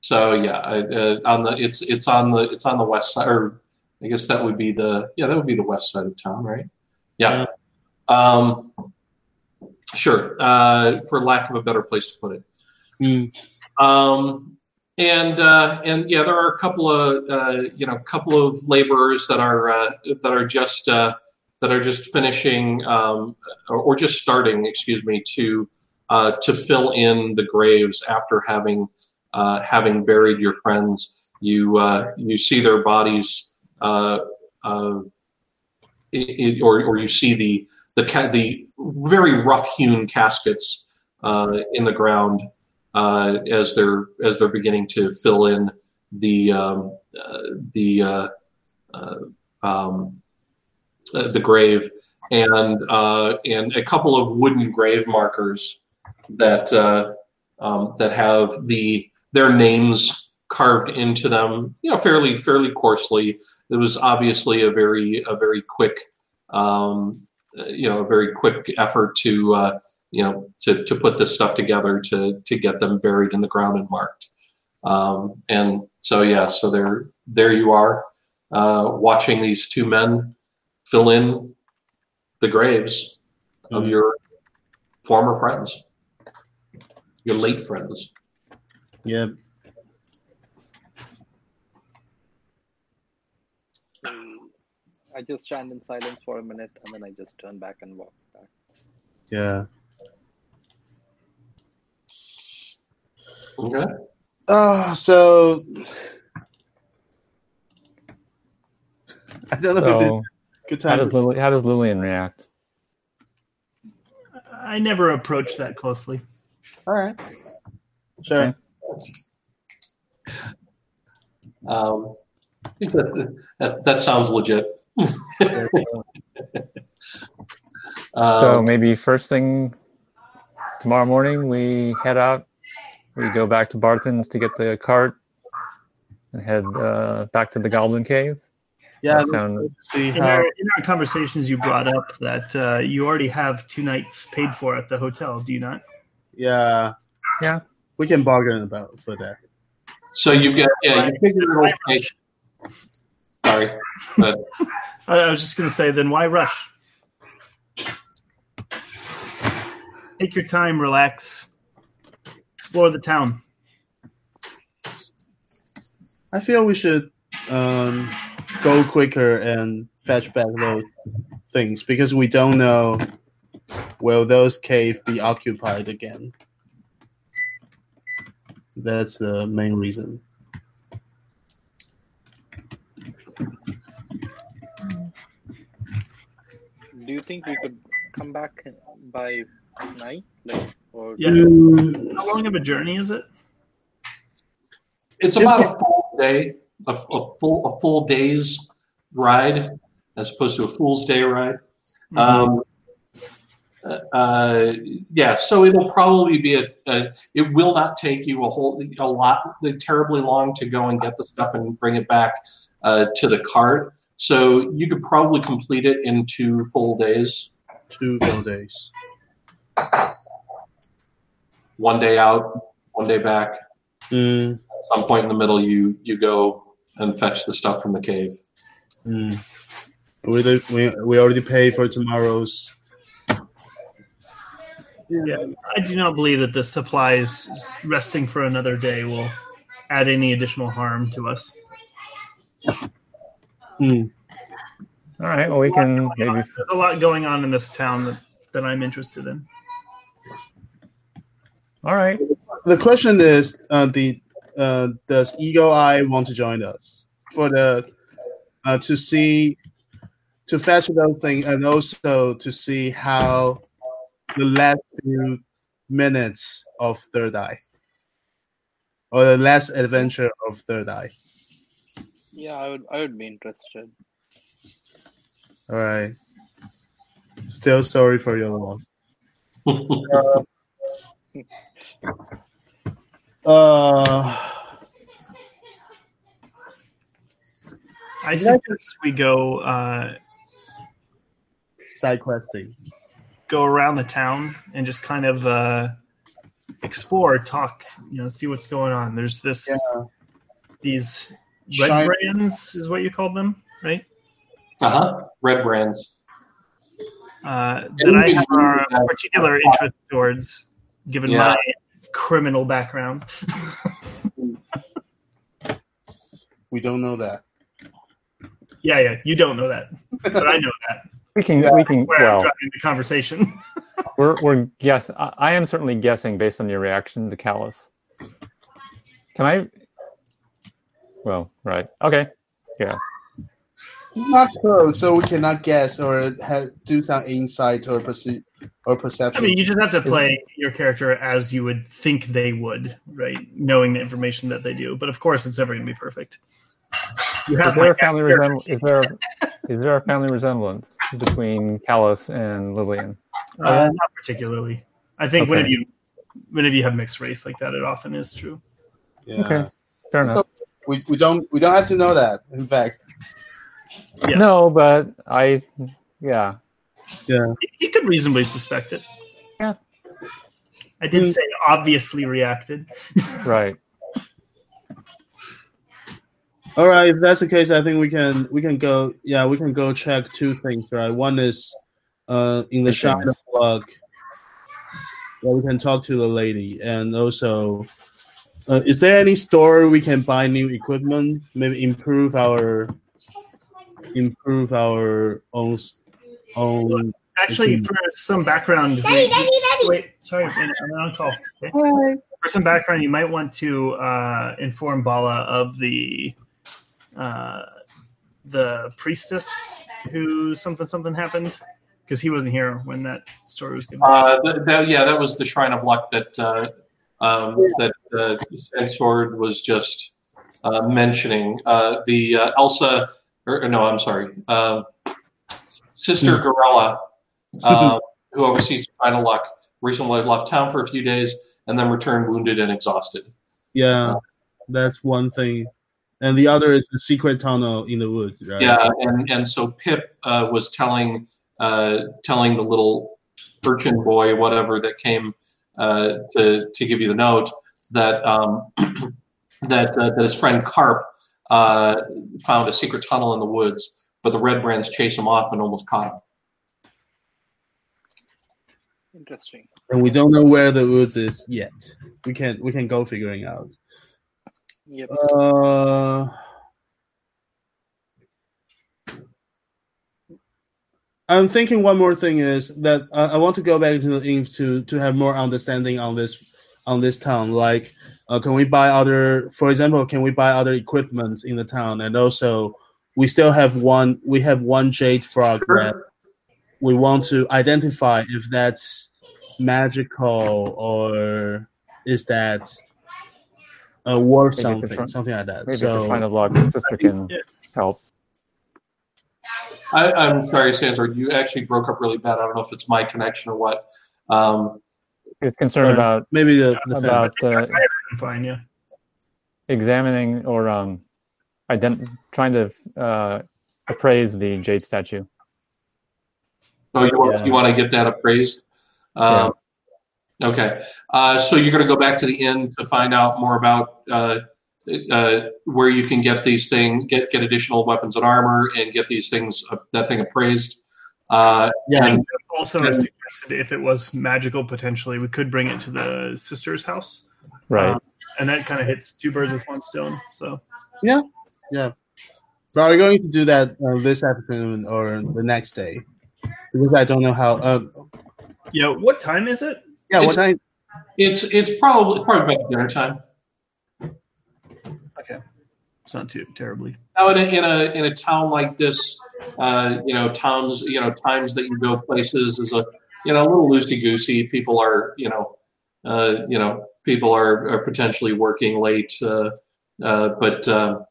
So yeah, I- uh, on the it's it's on the it's on the west side, or I guess that would be the yeah that would be the west side of town, right? Yeah. Um, sure. Uh, for lack of a better place to put it. Hmm. Um, and uh, and yeah, there are a couple of uh, you know couple of laborers that are uh, that are just uh, that are just finishing um, or, or just starting, excuse me, to uh, to fill in the graves after having uh, having buried your friends. You you see their bodies, uh, uh, i- i- or or you see the the ca- the very rough hewn caskets in the ground uh, as they're as they're beginning to fill in the um, uh, the uh, uh, um, uh, the grave and and a couple of wooden grave markers that um, that have the their names carved into them, you know, fairly fairly coarsely. It was obviously a very a very quick, um, you know, a very quick effort to uh, you know to, to put this stuff together to to get them buried in the ground and marked. Um, and so yeah, so there there you are, uh, watching these two men fill in the graves of Mhm. your former friends, your late friends. Yeah. Mm, I just stand in silence for a minute and then I just turn back and walk back. Yeah. Okay. Ah, so I don't know So, a good how time. does Lily, how does Lillian react? I never approach that closely. All right. Sure. Um, that, that, that sounds legit. So Um, maybe first thing tomorrow morning we head out. We go back to Barthen's to get the cart and head uh, back to the Goblin Cave. Yeah, That sound- see In our, in our conversations, you brought up that uh, you already have two nights paid for at the hotel. Do you not? Yeah. Yeah. We can bargain about for that. So you've got yeah, you figure it'll Why Sorry, but [LAUGHS] I I was just going to say, then why rush? Take your time, relax, explore the town. I feel we should um, go quicker and fetch back those things because we don't know will those cave be occupied again. That's the main reason. Do you think we could come back by night, like, or Yeah. Mm, How long of a journey is it? it's about a full day, a, a full a full day's ride, as opposed to a fool's day ride. Um, uh, yeah, so it'll probably be a, a. It will not take you a whole a lot terribly long to go and get the stuff and bring it back uh, to the cart. So you could probably complete it in two full days. two full days. One day out, one day back. Mm, At some point in the middle, you you go and fetch the stuff from the cave. mm. We, did- we we already pay for tomorrow's. Yeah, I do not believe that the supplies resting for another day will add any additional harm to us. Mm. All right. Well, we can maybe. There's a lot going on in this town that, that I'm interested in. All right. The question is, uh, the uh, does Eagle Eye want to join us for the uh, to see to fetch those things and also to see how the last few minutes of Third Eye or the last adventure of Third Eye. yeah, I would I would be interested. All right. Still sorry for your loss. [LAUGHS] Uh, I suggest we go uh, side questing. go around the town and just kind of uh, explore, talk, you know, see what's going on. There's this Yeah. these red Shine- brands is what you called them, right? Uh huh. Red brands. Uh, that I have a particular interest towards, given Yeah. my criminal background. We don't know that. yeah, yeah, you don't know that, but I know that. [LAUGHS] We can. Yeah. We can. Where I'm Well, driving the conversation. [LAUGHS] we're we're guess. I, I am certainly guessing based on your reaction to Callus. Can I? Well, right. Okay. Yeah. Not sure, so we cannot guess or have, do some insight or perce- or perception. I mean, you just have to play your character as you would think they would, right? Knowing the information that they do. But of course, it's never going to be perfect. You Is there a family character resemblance? Is there is there a family resemblance between Callus and Lillian? Uh, not particularly. I think whenever Okay. you whenever you have mixed race like that, it often is true. Yeah. Okay. Fair enough. So we, we don't we don't have to know that. In fact, Yeah. No, but I. Yeah. You- You could reasonably suspect it. Yeah. I did Hmm. say obviously reacted. [LAUGHS] Right. all right. If that's the case, I think we can we can go. Yeah, we can go check two things. Right. One is uh in the Two shine things. of luck. Yeah, we can talk to the lady, and also, uh, is there any store we can buy new equipment? Maybe improve our improve our own s- own. Actually, for some background, Daddy, daddy, daddy. wait, sorry, I'm on call. [LAUGHS] Okay. For some background, you might want to uh, inform Bala of the uh, the priestess who something something happened because he wasn't here when that story was given. Uh, th- that, yeah, that was the Shrine of Luck that uh, um, that uh, Sword was just uh, mentioning. Uh, the uh, Elsa, or, or no, I'm sorry, Sister Gorella, [LAUGHS] uh, who oversees the Luck, recently left town for a few days and then returned wounded and exhausted. Yeah, that's one thing. and the other is the secret tunnel in the woods, right? Yeah, and and so Pip uh, was telling uh, telling the little urchin boy, whatever, that came uh, to to give you the note that um, [CLEARS THROAT] that uh, that his friend Carp uh, found a secret tunnel in the woods, but the Red Brands chased him off and almost caught him. Interesting. And we don't know where the woods is yet. We can we can go figuring out. Yep. Uh, I'm thinking one more thing is that uh, I want to go back to the Inv to to have more understanding on this on this town. Like, uh, can we buy other, for example, can we buy other equipment in the town? And also, we still have one. We have one jade frog that we want to identify if that's magical or is that uh, worth Maybe something, different- something like that. Maybe so if find a log, the sister can help. I, I'm sorry, Sandra, you actually broke up really bad. I don't know if it's my connection or what. Um, It's concerned about maybe the, the about uh, fine, yeah. examining or um, ident- trying to uh, appraise the jade statue. Oh, you want, Yeah. you want to get that appraised? Um, Okay. Uh, so you're going to go back to the inn to find out more about uh, uh, where you can get these things, get get additional weapons and armor, and get these things uh, that thing appraised. Uh, Yeah. and- Also, And- suggested if it was magical, potentially we could bring it to the sister's house, Right. Um, and that kind of hits two birds with one stone. So But are we going to do that uh, this afternoon or the next day? Because I don't know how. Uh, yeah, what time is it? yeah, what It's- time? it's it's probably probably about dinner time. Okay, it's not too terribly. Now, in a, in a in a town like this, uh, you know, towns, you know, times that you go places is a you know a little loosey goosey. People are, you know, uh, you know, people are, are potentially working late, uh, uh, but um,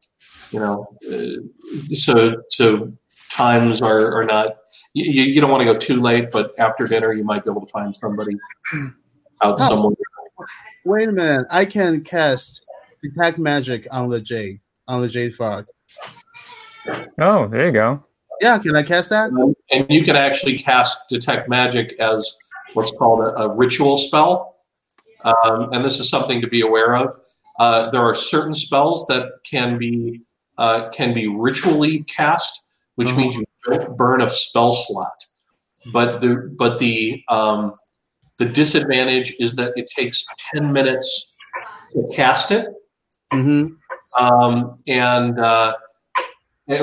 you know, uh, so so times are are not. You, you don't want to go too late, but after dinner, you might be able to find somebody [CLEARS THROAT] out Oh. somewhere. Wait a minute. I can cast detect magic on the jade on the jade frog. Oh, there you go. Yeah, can I cast that? and you can actually cast detect magic as what's called a, a ritual spell um, and this is something to be aware of uh, there are certain spells that can be uh, can be ritually cast which Mhm. means you don't burn a spell slot but the but the um, the disadvantage is that it takes 10 minutes to cast it Mm-hmm. um, and uh,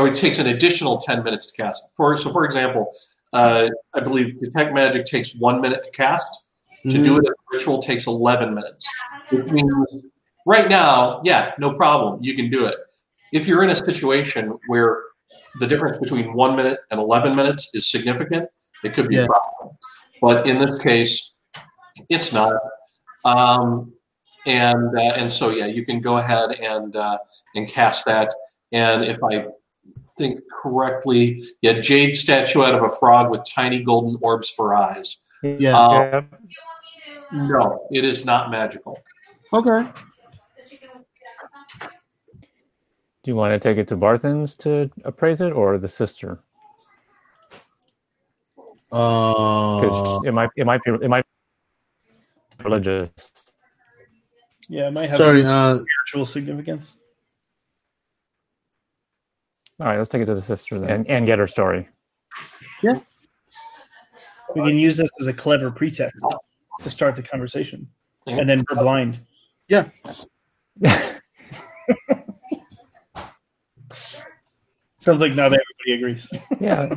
or it takes an additional 10 minutes to cast. For so, for example, uh, I believe detect magic takes one minute to cast. To Mm-hmm. do it, a ritual takes 11 minutes. Which means right now, yeah, no problem, you can do it. If you're in a situation where the difference between one minute and 11 minutes is significant, it could be Yeah. a problem. But in this case, it's not. Um, and uh, and so yeah, you can go ahead and uh, and cast that. And if I think correctly, yeah, jade statue out of a frog with tiny golden orbs for eyes. Yeah. Uh, Yep. no, it is not magical. Okay. Do you want to take it to Barthen's to appraise it, or the sister? Uh, Because it might, it might be, it might be religious. Yeah, it might have sorry. some Uh, spiritual significance. All right, let's take it to the sister then, and, and get her story. Yeah, we can use this as a clever pretext to start the conversation, and then we're blind. [LAUGHS] Sounds like not everybody agrees. yeah.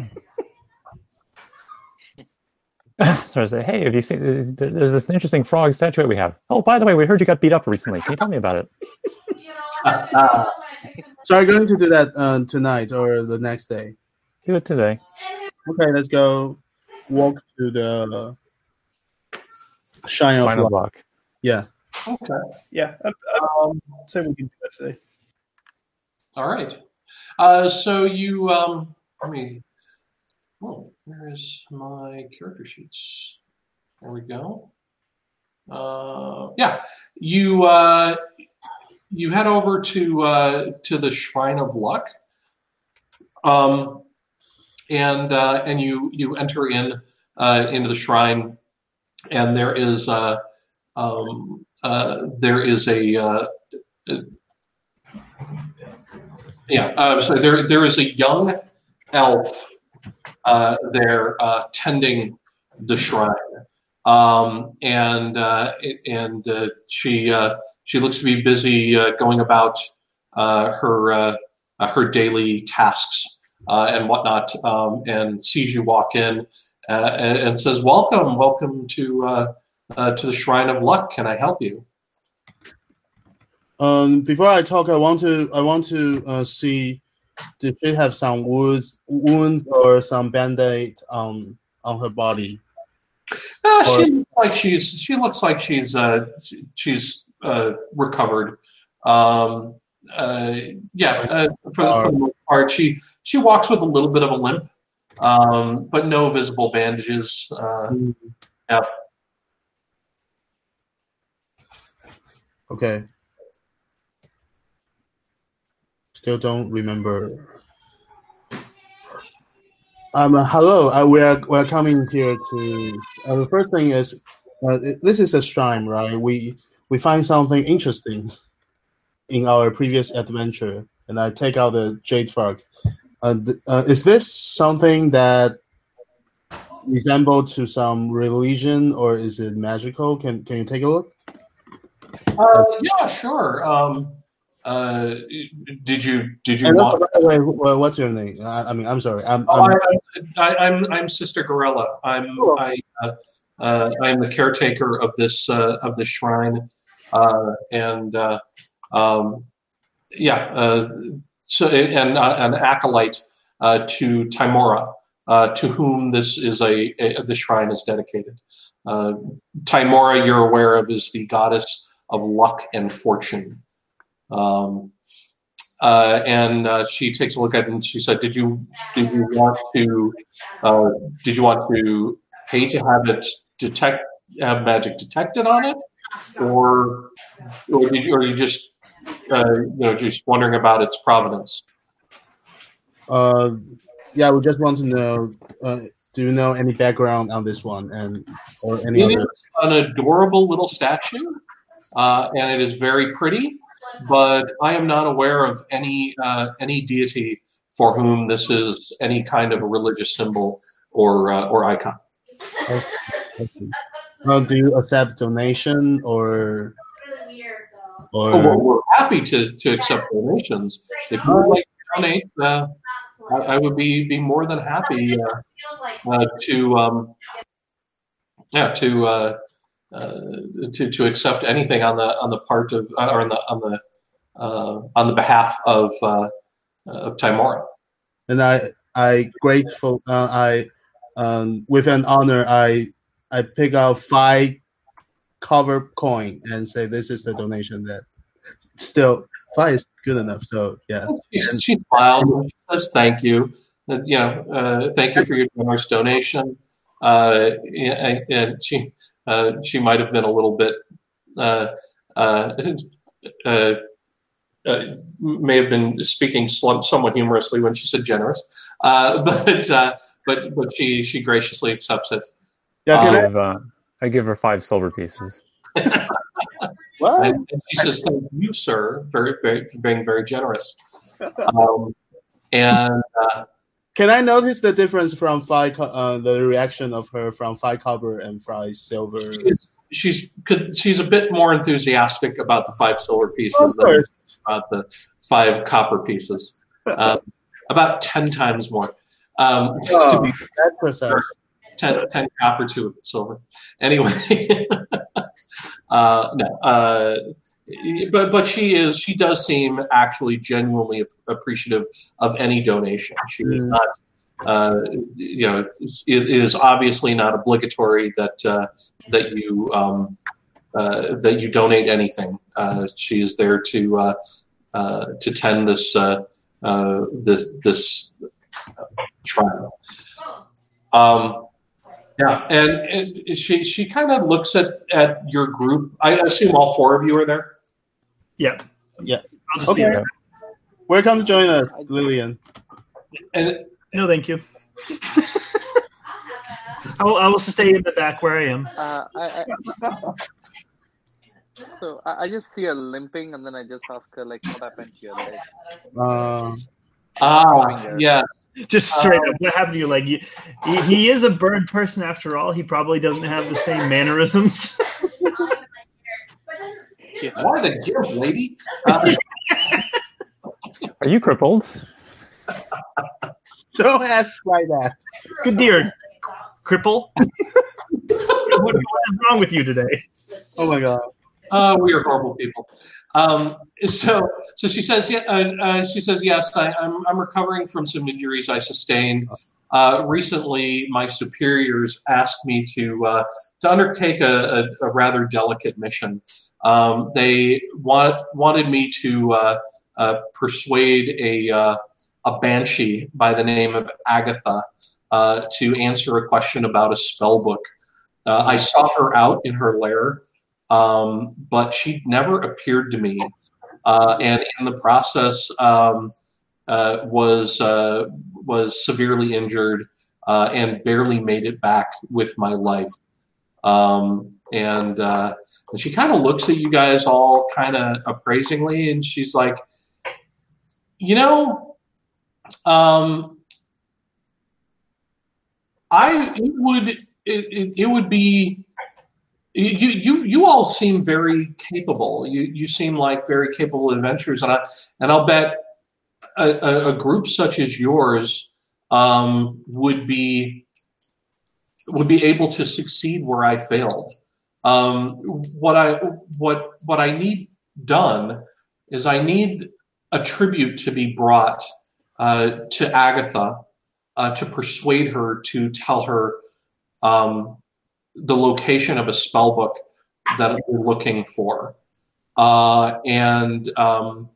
[LAUGHS] so I say, hey, have you seen? There's, there's this interesting frog statue we have. Oh, by the way, we heard you got beat up recently. Can you tell me about it? [LAUGHS] so are you going to do that uh, tonight or the next day? Do it today. Okay, let's go walk to the shine of Final light. block. Yeah. Okay. Yeah, I, I Um, say we can do that today. all right. Uh, so you, um, let me. Oh, where is my character sheets? There we go. Uh, yeah, you uh, you head over to uh, to the Shrine of Luck, um, and uh, and you you enter in uh, into the shrine, and there is uh, um, uh, there is a uh, yeah uh, so there there is a young elf uh, there uh, tending the shrine, um, and uh, and uh, she uh, she looks to be busy going about her her daily tasks and whatnot, um, and sees you walk in and, and says, "Welcome, welcome to to the Shrine of Luck. Can I help you?" Um, before I talk, I want to I want to uh, see did she have some wounds wounds or some band-aid um, on her body? Uh, she looks like she's she looks like she's uh, she's uh, recovered. Um, uh, yeah, uh, for, for the most part, she she walks with a little bit of a limp, um, but no visible bandages. Uh, yeah. Okay. Still don't remember. Um, hello. Uh, we are we are coming here to. Uh, the first thing is, uh, this is a shrine, right? We we find something interesting in our previous adventure, and I take out the jade frog. Uh, th- uh, is this something that resemble to some religion, or is it magical? Can can you take a look? Uh, yeah, sure. Um, uh, did you did you And want? also, way, wh- what's your name? I, I mean, I'm sorry. I'm, Oh, I'm I, I, I'm I'm Sister Garaele. I'm Cool. I uh, uh, I'm the caretaker of this uh, of this shrine, uh, and uh, um, yeah, uh, so and uh, an acolyte uh, to Tymora, uh, to whom this is a, a the shrine is dedicated. Uh, Tymora, you're aware of, is the goddess of luck and fortune. Um, uh, and uh, she takes a look at it and she said, "Did you did you want to uh, did you want to pay to have it detect have magic detected on it, or or did you, or you just uh, you know just wondering about its provenance?" Uh, yeah, we just want to know. Uh, do you know any background on this one and or any It other? is an adorable little statue, uh, and it is very pretty. But I am not aware of any uh, any deity for whom this is any kind of a religious symbol or uh, or icon. [LAUGHS] Uh, do you accept donation or Oh, well, or? we're happy to, to accept donations. If you would like to donate, uh, I, I would be, be more than happy uh, uh, to um, yeah to, uh, to to accept anything on the on the part of uh, or on the on the uh, on the behalf of uh, of Tymora. And I I grateful. Uh, I um, with an honor, I I pick out five cover coin and say this is the donation that. Still, five is good enough. So yeah. She, she smiled she says thank you. Uh, you know, uh, thank you for your generous donation. Uh, and, and she uh, she might have been a little bit uh, uh, [LAUGHS] uh, uh, may have been speaking slum- somewhat humorously when she said generous, uh, [LAUGHS] but uh, but but she she graciously accepts it. Yeah. I Can I, give, uh, I give her five silver pieces. [LAUGHS] what? And, and she says, "Thank you, sir, very, very for being very generous." Um, and uh, Can I notice the difference from co- Uh, the reaction of her from five copper and five silver. she's cause she's a bit more enthusiastic about the five silver pieces than about the five copper pieces. [LAUGHS] Um, about ten times more. Um, to Oh, be that's precise. 10, 10 copper to silver. Anyway, [LAUGHS] uh, no. Uh, but but she is she does seem actually genuinely appreciative of any donation. She is Mm. not. Uh, you know, it is obviously not obligatory that uh, that you um, uh, that you donate anything. Uh, she is there to uh, uh, to tend this uh, uh, this this trial. Um, yeah, and, and she she kind of looks at at your group. I assume all four of you are there. Yeah. Yeah. I'll just Okay. be there. Welcome to join us, Lillian. And No, thank you. I will, I will stay in the back where I am. Uh, I, I, so I, I just see her limping, and then I just ask her like, "What happened to your leg?" Um, ah, yeah, Just straight up, what happened to you? Like, you, he, he is a bird person after all. He probably doesn't have the same mannerisms. [LAUGHS] why the gimp, lady? Uh, Are you crippled? [LAUGHS] don't ask like that. Good dear, cripple. what, [LAUGHS] what is wrong with you today? Oh my god. Uh, we are horrible people. Um, so, so she says, yeah, uh, uh, she says, yes, I, I'm, I'm recovering from some injuries I sustained. Uh, recently, my superiors asked me to uh, to undertake a, a, a rather delicate mission. Um, they want, wanted me to uh, uh, persuade a uh, a banshee by the name of Agatha uh, to answer a question about a spell book. Uh, I sought her out in her lair um, but she never appeared to me. Uh, and in the process, um, was was severely injured and barely made it back with my life. Um, and, and she kind of looks at you guys all kind of appraisingly, and she's like, you know, um, I it would it, it, it would be you you you all seem very capable. You you seem like very capable adventurers, and I and I'll bet a, a, a group such as yours um, would be would be able to succeed where I failed. Um, what I what what I need done is I need a tribute to be brought uh, to Agatha uh, to persuade her to tell her um, the location of a spell book that we're looking for. Uh, and um,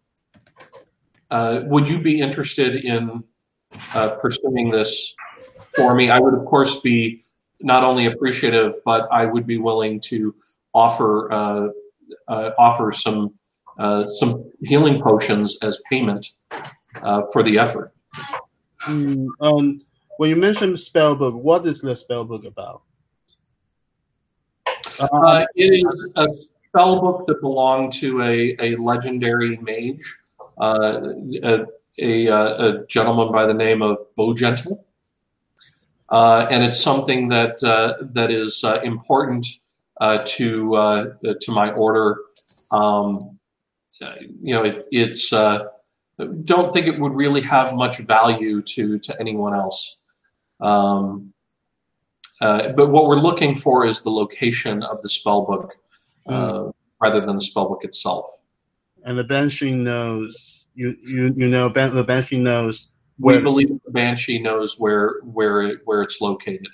uh, would you be interested in uh, pursuing this for me? I would, of course, be not only appreciative, but I would be willing to offer uh, uh, offer some uh, some healing potions as payment uh, for the effort. Mm, um, when you mentioned spellbook, what is the spellbook about? Uh, it is a spell book that belonged to a, a legendary mage, uh, a, a, a gentleman by the name of Bowgentle. Uh, and it's something that uh, that is uh, important uh, to uh, to my order. Um, you know, it, it's don't think it would really have much value to to anyone else. Um, uh, but what we're looking for is the location of the spell book uh, rather than the spell book itself. And the banshee knows you you you know ban- the banshee knows We believe the banshee knows where where it, where it's located.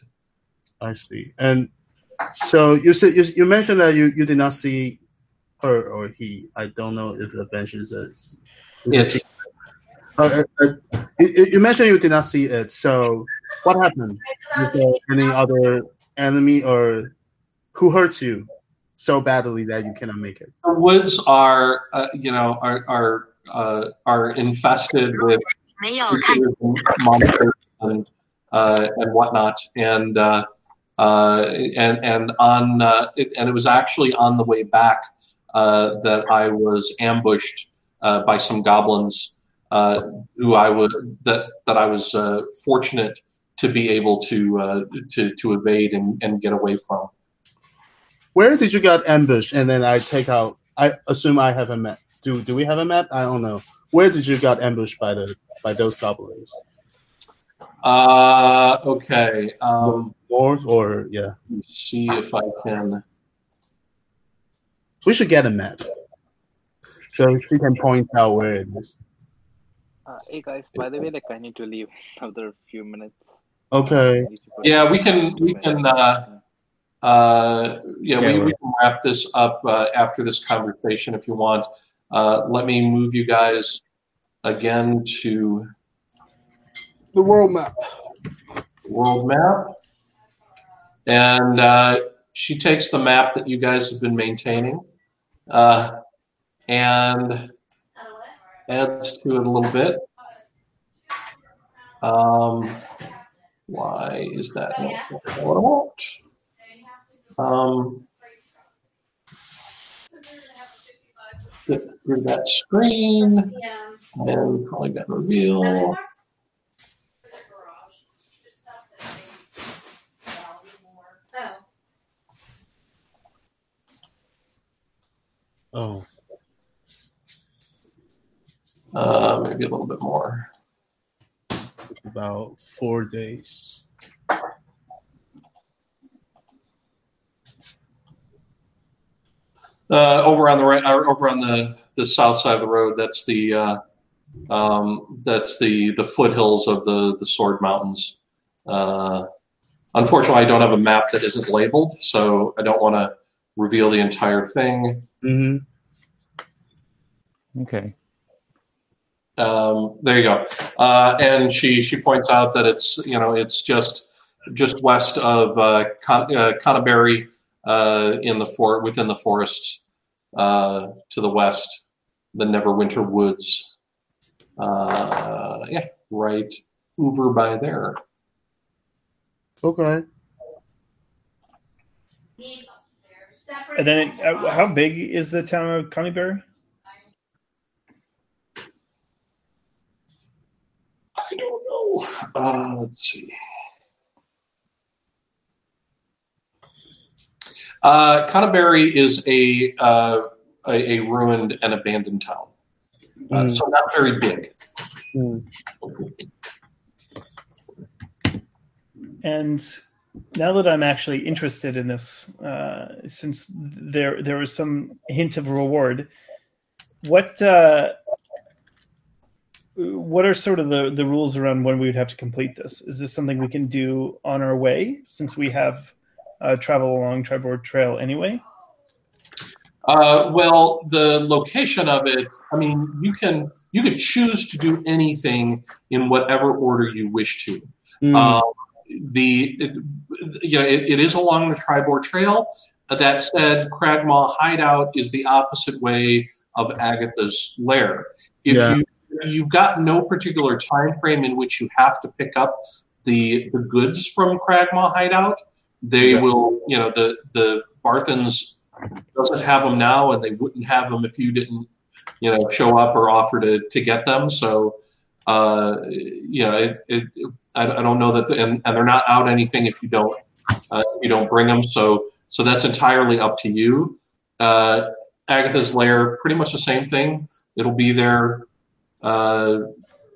I see. And so you said you, you mentioned that you, you did not see her or he. I don't know if the banshee is a. It's Uh, uh, uh, you, you mentioned you did not see it. So what happened? Is there any other enemy or who hurts you so badly that you cannot make it? the woods are uh, you know are are uh, are infested with 没有看 creatures and monsters and uh, and whatnot, and uh, uh, and and on uh, it, and it was actually on the way back uh, that I was ambushed uh, by some goblins uh, who I would that that I was uh, fortunate to be able to uh, to to evade and, and get away from. Where did you get ambushed? And then I take out. I assume I have a map. Do do we have a map? I don't know. Where did you got ambushed by the by those goblins? Uh, okay. Um, North or yeah? let me see if I can. We should get a map so she can point out where it is. Uh, hey guys, by the way, like I need to leave another few minutes. Okay. I need to put- Yeah, we can. We can. Uh, uh, yeah, we, Yeah, we can wrap this up uh, after this conversation if you want. Uh, let me move you guys again to The world map. world map, and uh, she takes the map that you guys have been maintaining, uh, and adds to it a little bit. Um, why is that not what I want? Um, get through that screen and probably got reveal. Oh, Uh, maybe a little bit more. about four days. Uh, over on the right, or over on the, the south side of the road, that's the uh, um, that's the the foothills of the the Sword Mountains. Uh, unfortunately, I don't have a map that isn't labeled, so I don't want to reveal the entire thing. hmm Okay. Um, there you go. Uh, and she she points out that it's you know it's just just west of uh, Con- uh, Conyberry uh, in the for within the forests uh, to the west, the Neverwinter Woods. Uh, yeah, right over by there. Okay. And then, it, uh, how big is the town of Conyberry? I don't know. Uh, let's see. Uh, Conyberry is a, uh, a a ruined and abandoned town, uh, Mm. so not very big. Mm. And now that I'm actually interested in this, uh, since there there was some hint of a reward, what uh, what are sort of the the rules around when we would have to complete this? Is this something we can do on our way since we have uh, travel along Triboar Trail anyway? Uh, well, the location of it, I mean, you can you could choose to do anything in whatever order you wish to. Mm. Um, the it, you know it, it is along the Triboar Trail. That said, Cragmaw Hideout is the opposite way of Agatha's lair. If Yeah. you you've got no particular time frame in which you have to pick up the the goods from Cragmaw Hideout, they Yeah. will you know the the Barthen's doesn't have them now, and they wouldn't have them if you didn't you know show up or offer to to get them. So uh, you know it, it, I, I don't know that, the, and, and they're not out anything if you don't uh, if you don't bring them. So so that's entirely up to you. Uh, Agatha's lair, pretty much the same thing. It'll be there uh,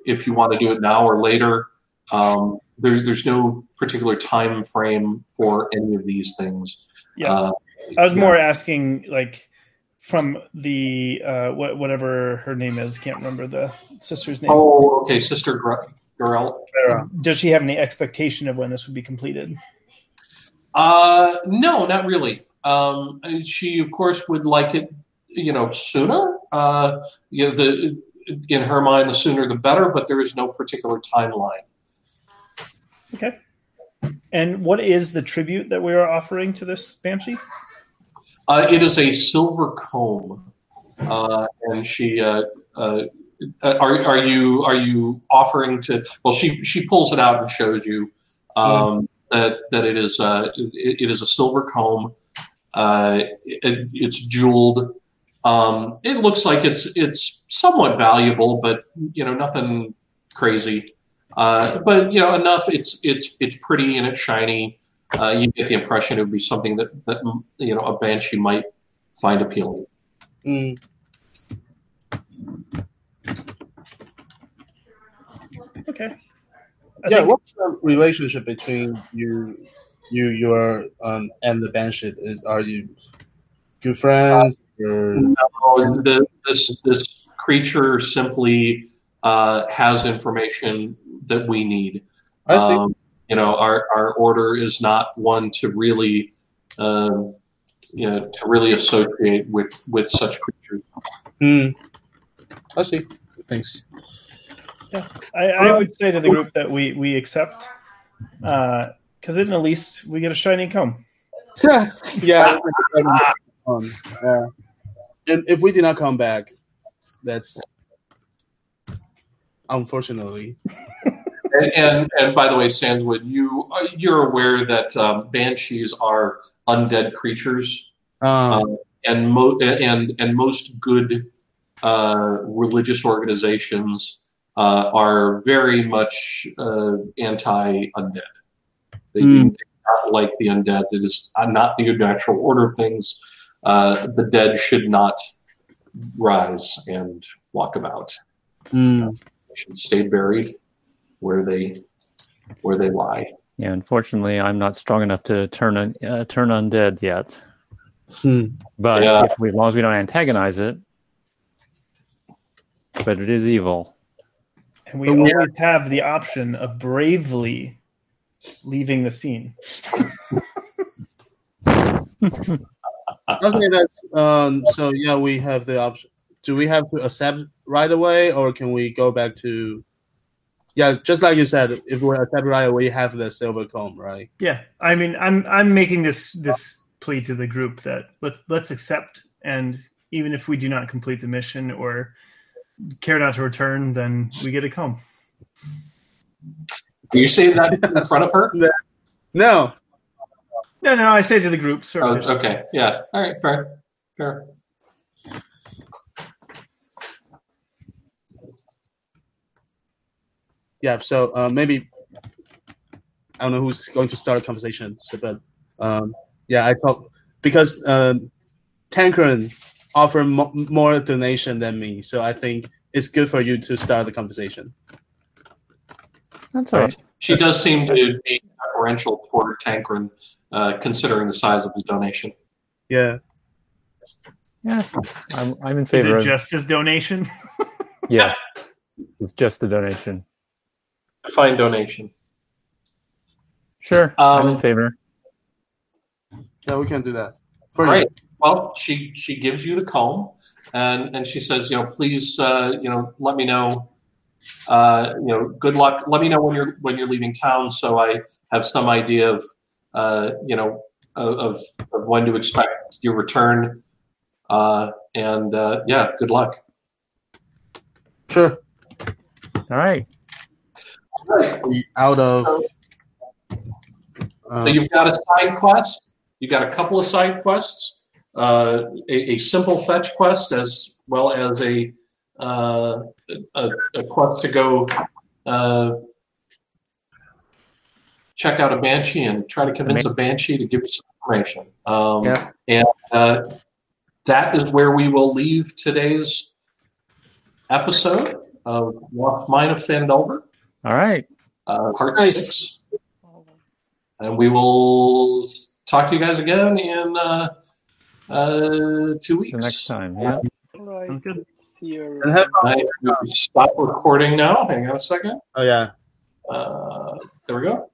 if you want to do it now or later. Um, there, there's no particular time frame for any of these things. Yeah. Uh, I was yeah. more asking like from the uh, what, whatever her name is. Can't remember the sister's name. Oh, okay, Sister Gr- Does she have any expectation of when this would be completed? Uh, no, not really. Um, she, of course, would like it, you know, sooner. Uh, you know, the in her mind, the sooner the better. But there is no particular timeline. Okay. And what is the tribute that we are offering to this banshee? Uh, it is a silver comb, uh, and she. Uh, uh, are are you are you offering to? Well, she she pulls it out and shows you um, that that it is uh, it, it is a silver comb. Uh, it, it's jeweled. Um, it looks like it's it's somewhat valuable, but you know nothing crazy. Uh, but you know enough. It's it's it's pretty and it's shiny. Uh, you get the impression it would be something that that you know a banshee might find appealing. Mm. Okay. I Yeah, think- what's the relationship between you, you, your, um, and the Banshee? Are you good friends? Or No, the, this this creature simply uh, has information that we need. I see. Um, you know, our, our order is not one to really, um, you know, to really associate with with such creatures. Hmm. I see. Thanks. Yeah. I, I would say to the group that we we accept, because in the least we get a shiny comb. [LAUGHS] Yeah. [LAUGHS] yeah. um, uh, and if we do not come back, that's unfortunately. And, and and by the way, Sandswood, you you're aware that um, banshees are undead creatures, Um, um, and mo- and and most good uh, religious organizations uh, are very much uh, anti undead. They do Hmm. not like the undead. It is not the natural order of things. Uh, the dead should not rise and walk about. mm, should stay buried where they where they lie. Yeah, unfortunately, I'm not strong enough to turn un- uh, turn undead yet. hmm. But Yeah. if we, as long as we don't antagonize it, but it is evil. And we But we always have the option of bravely leaving the scene. [LAUGHS] Okay, that's um. So yeah, we have the option. Do we have to accept right away, or can we go back to? Yeah, just like you said, if we accept right away, we have the silver comb, right? Yeah, I mean, I'm I'm making this this plea to the group that let's let's accept, and even if we do not complete the mission or care not to return, then we get a comb. Do you say that in front of her? [LAUGHS] No. No, no, I say to the group. Oh, okay. Yeah. All right. Fair. Fair. Yeah. So uh, maybe I don't know who's going to start a conversation. So, but um, yeah, I thought because um, Tankren offer mo- more donation than me, so I think it's good for you to start the conversation. That's all right. She does seem to be preferential toward Tankren, uh, considering the size of his donation. Yeah. Yeah, I'm, I'm in favor. Is it of. just his donation? [LAUGHS] yeah, it's just a donation. Fine donation. Sure, I'm in Um, favor. Yeah, we can't do that. For Great. Well, she she gives you the comb, and and she says, you know, please, uh, you know, let me know. Uh, you know, good luck. Let me know when you're when you're leaving town, so I have some idea of, uh, you know, of, of of when to expect your return. Uh, and uh, yeah, good luck. Sure. All right. Right. Out of. So Uh, you've got a side quest. You've got a couple of side quests. Uh, a, a simple fetch quest as well as a uh, a, a quest to go uh, check out a banshee and try to convince a banshee to give you some information. Um, Yeah. And uh, that is where we will leave today's episode of Lost Mine of Phandelver, All right. uh, part Nice. six and we will talk to you guys again in uh, uh, two weeks. The next time. Yeah. Right. Sounds good. See you. I stop recording now. Hang on a second. oh yeah. Uh, there we go.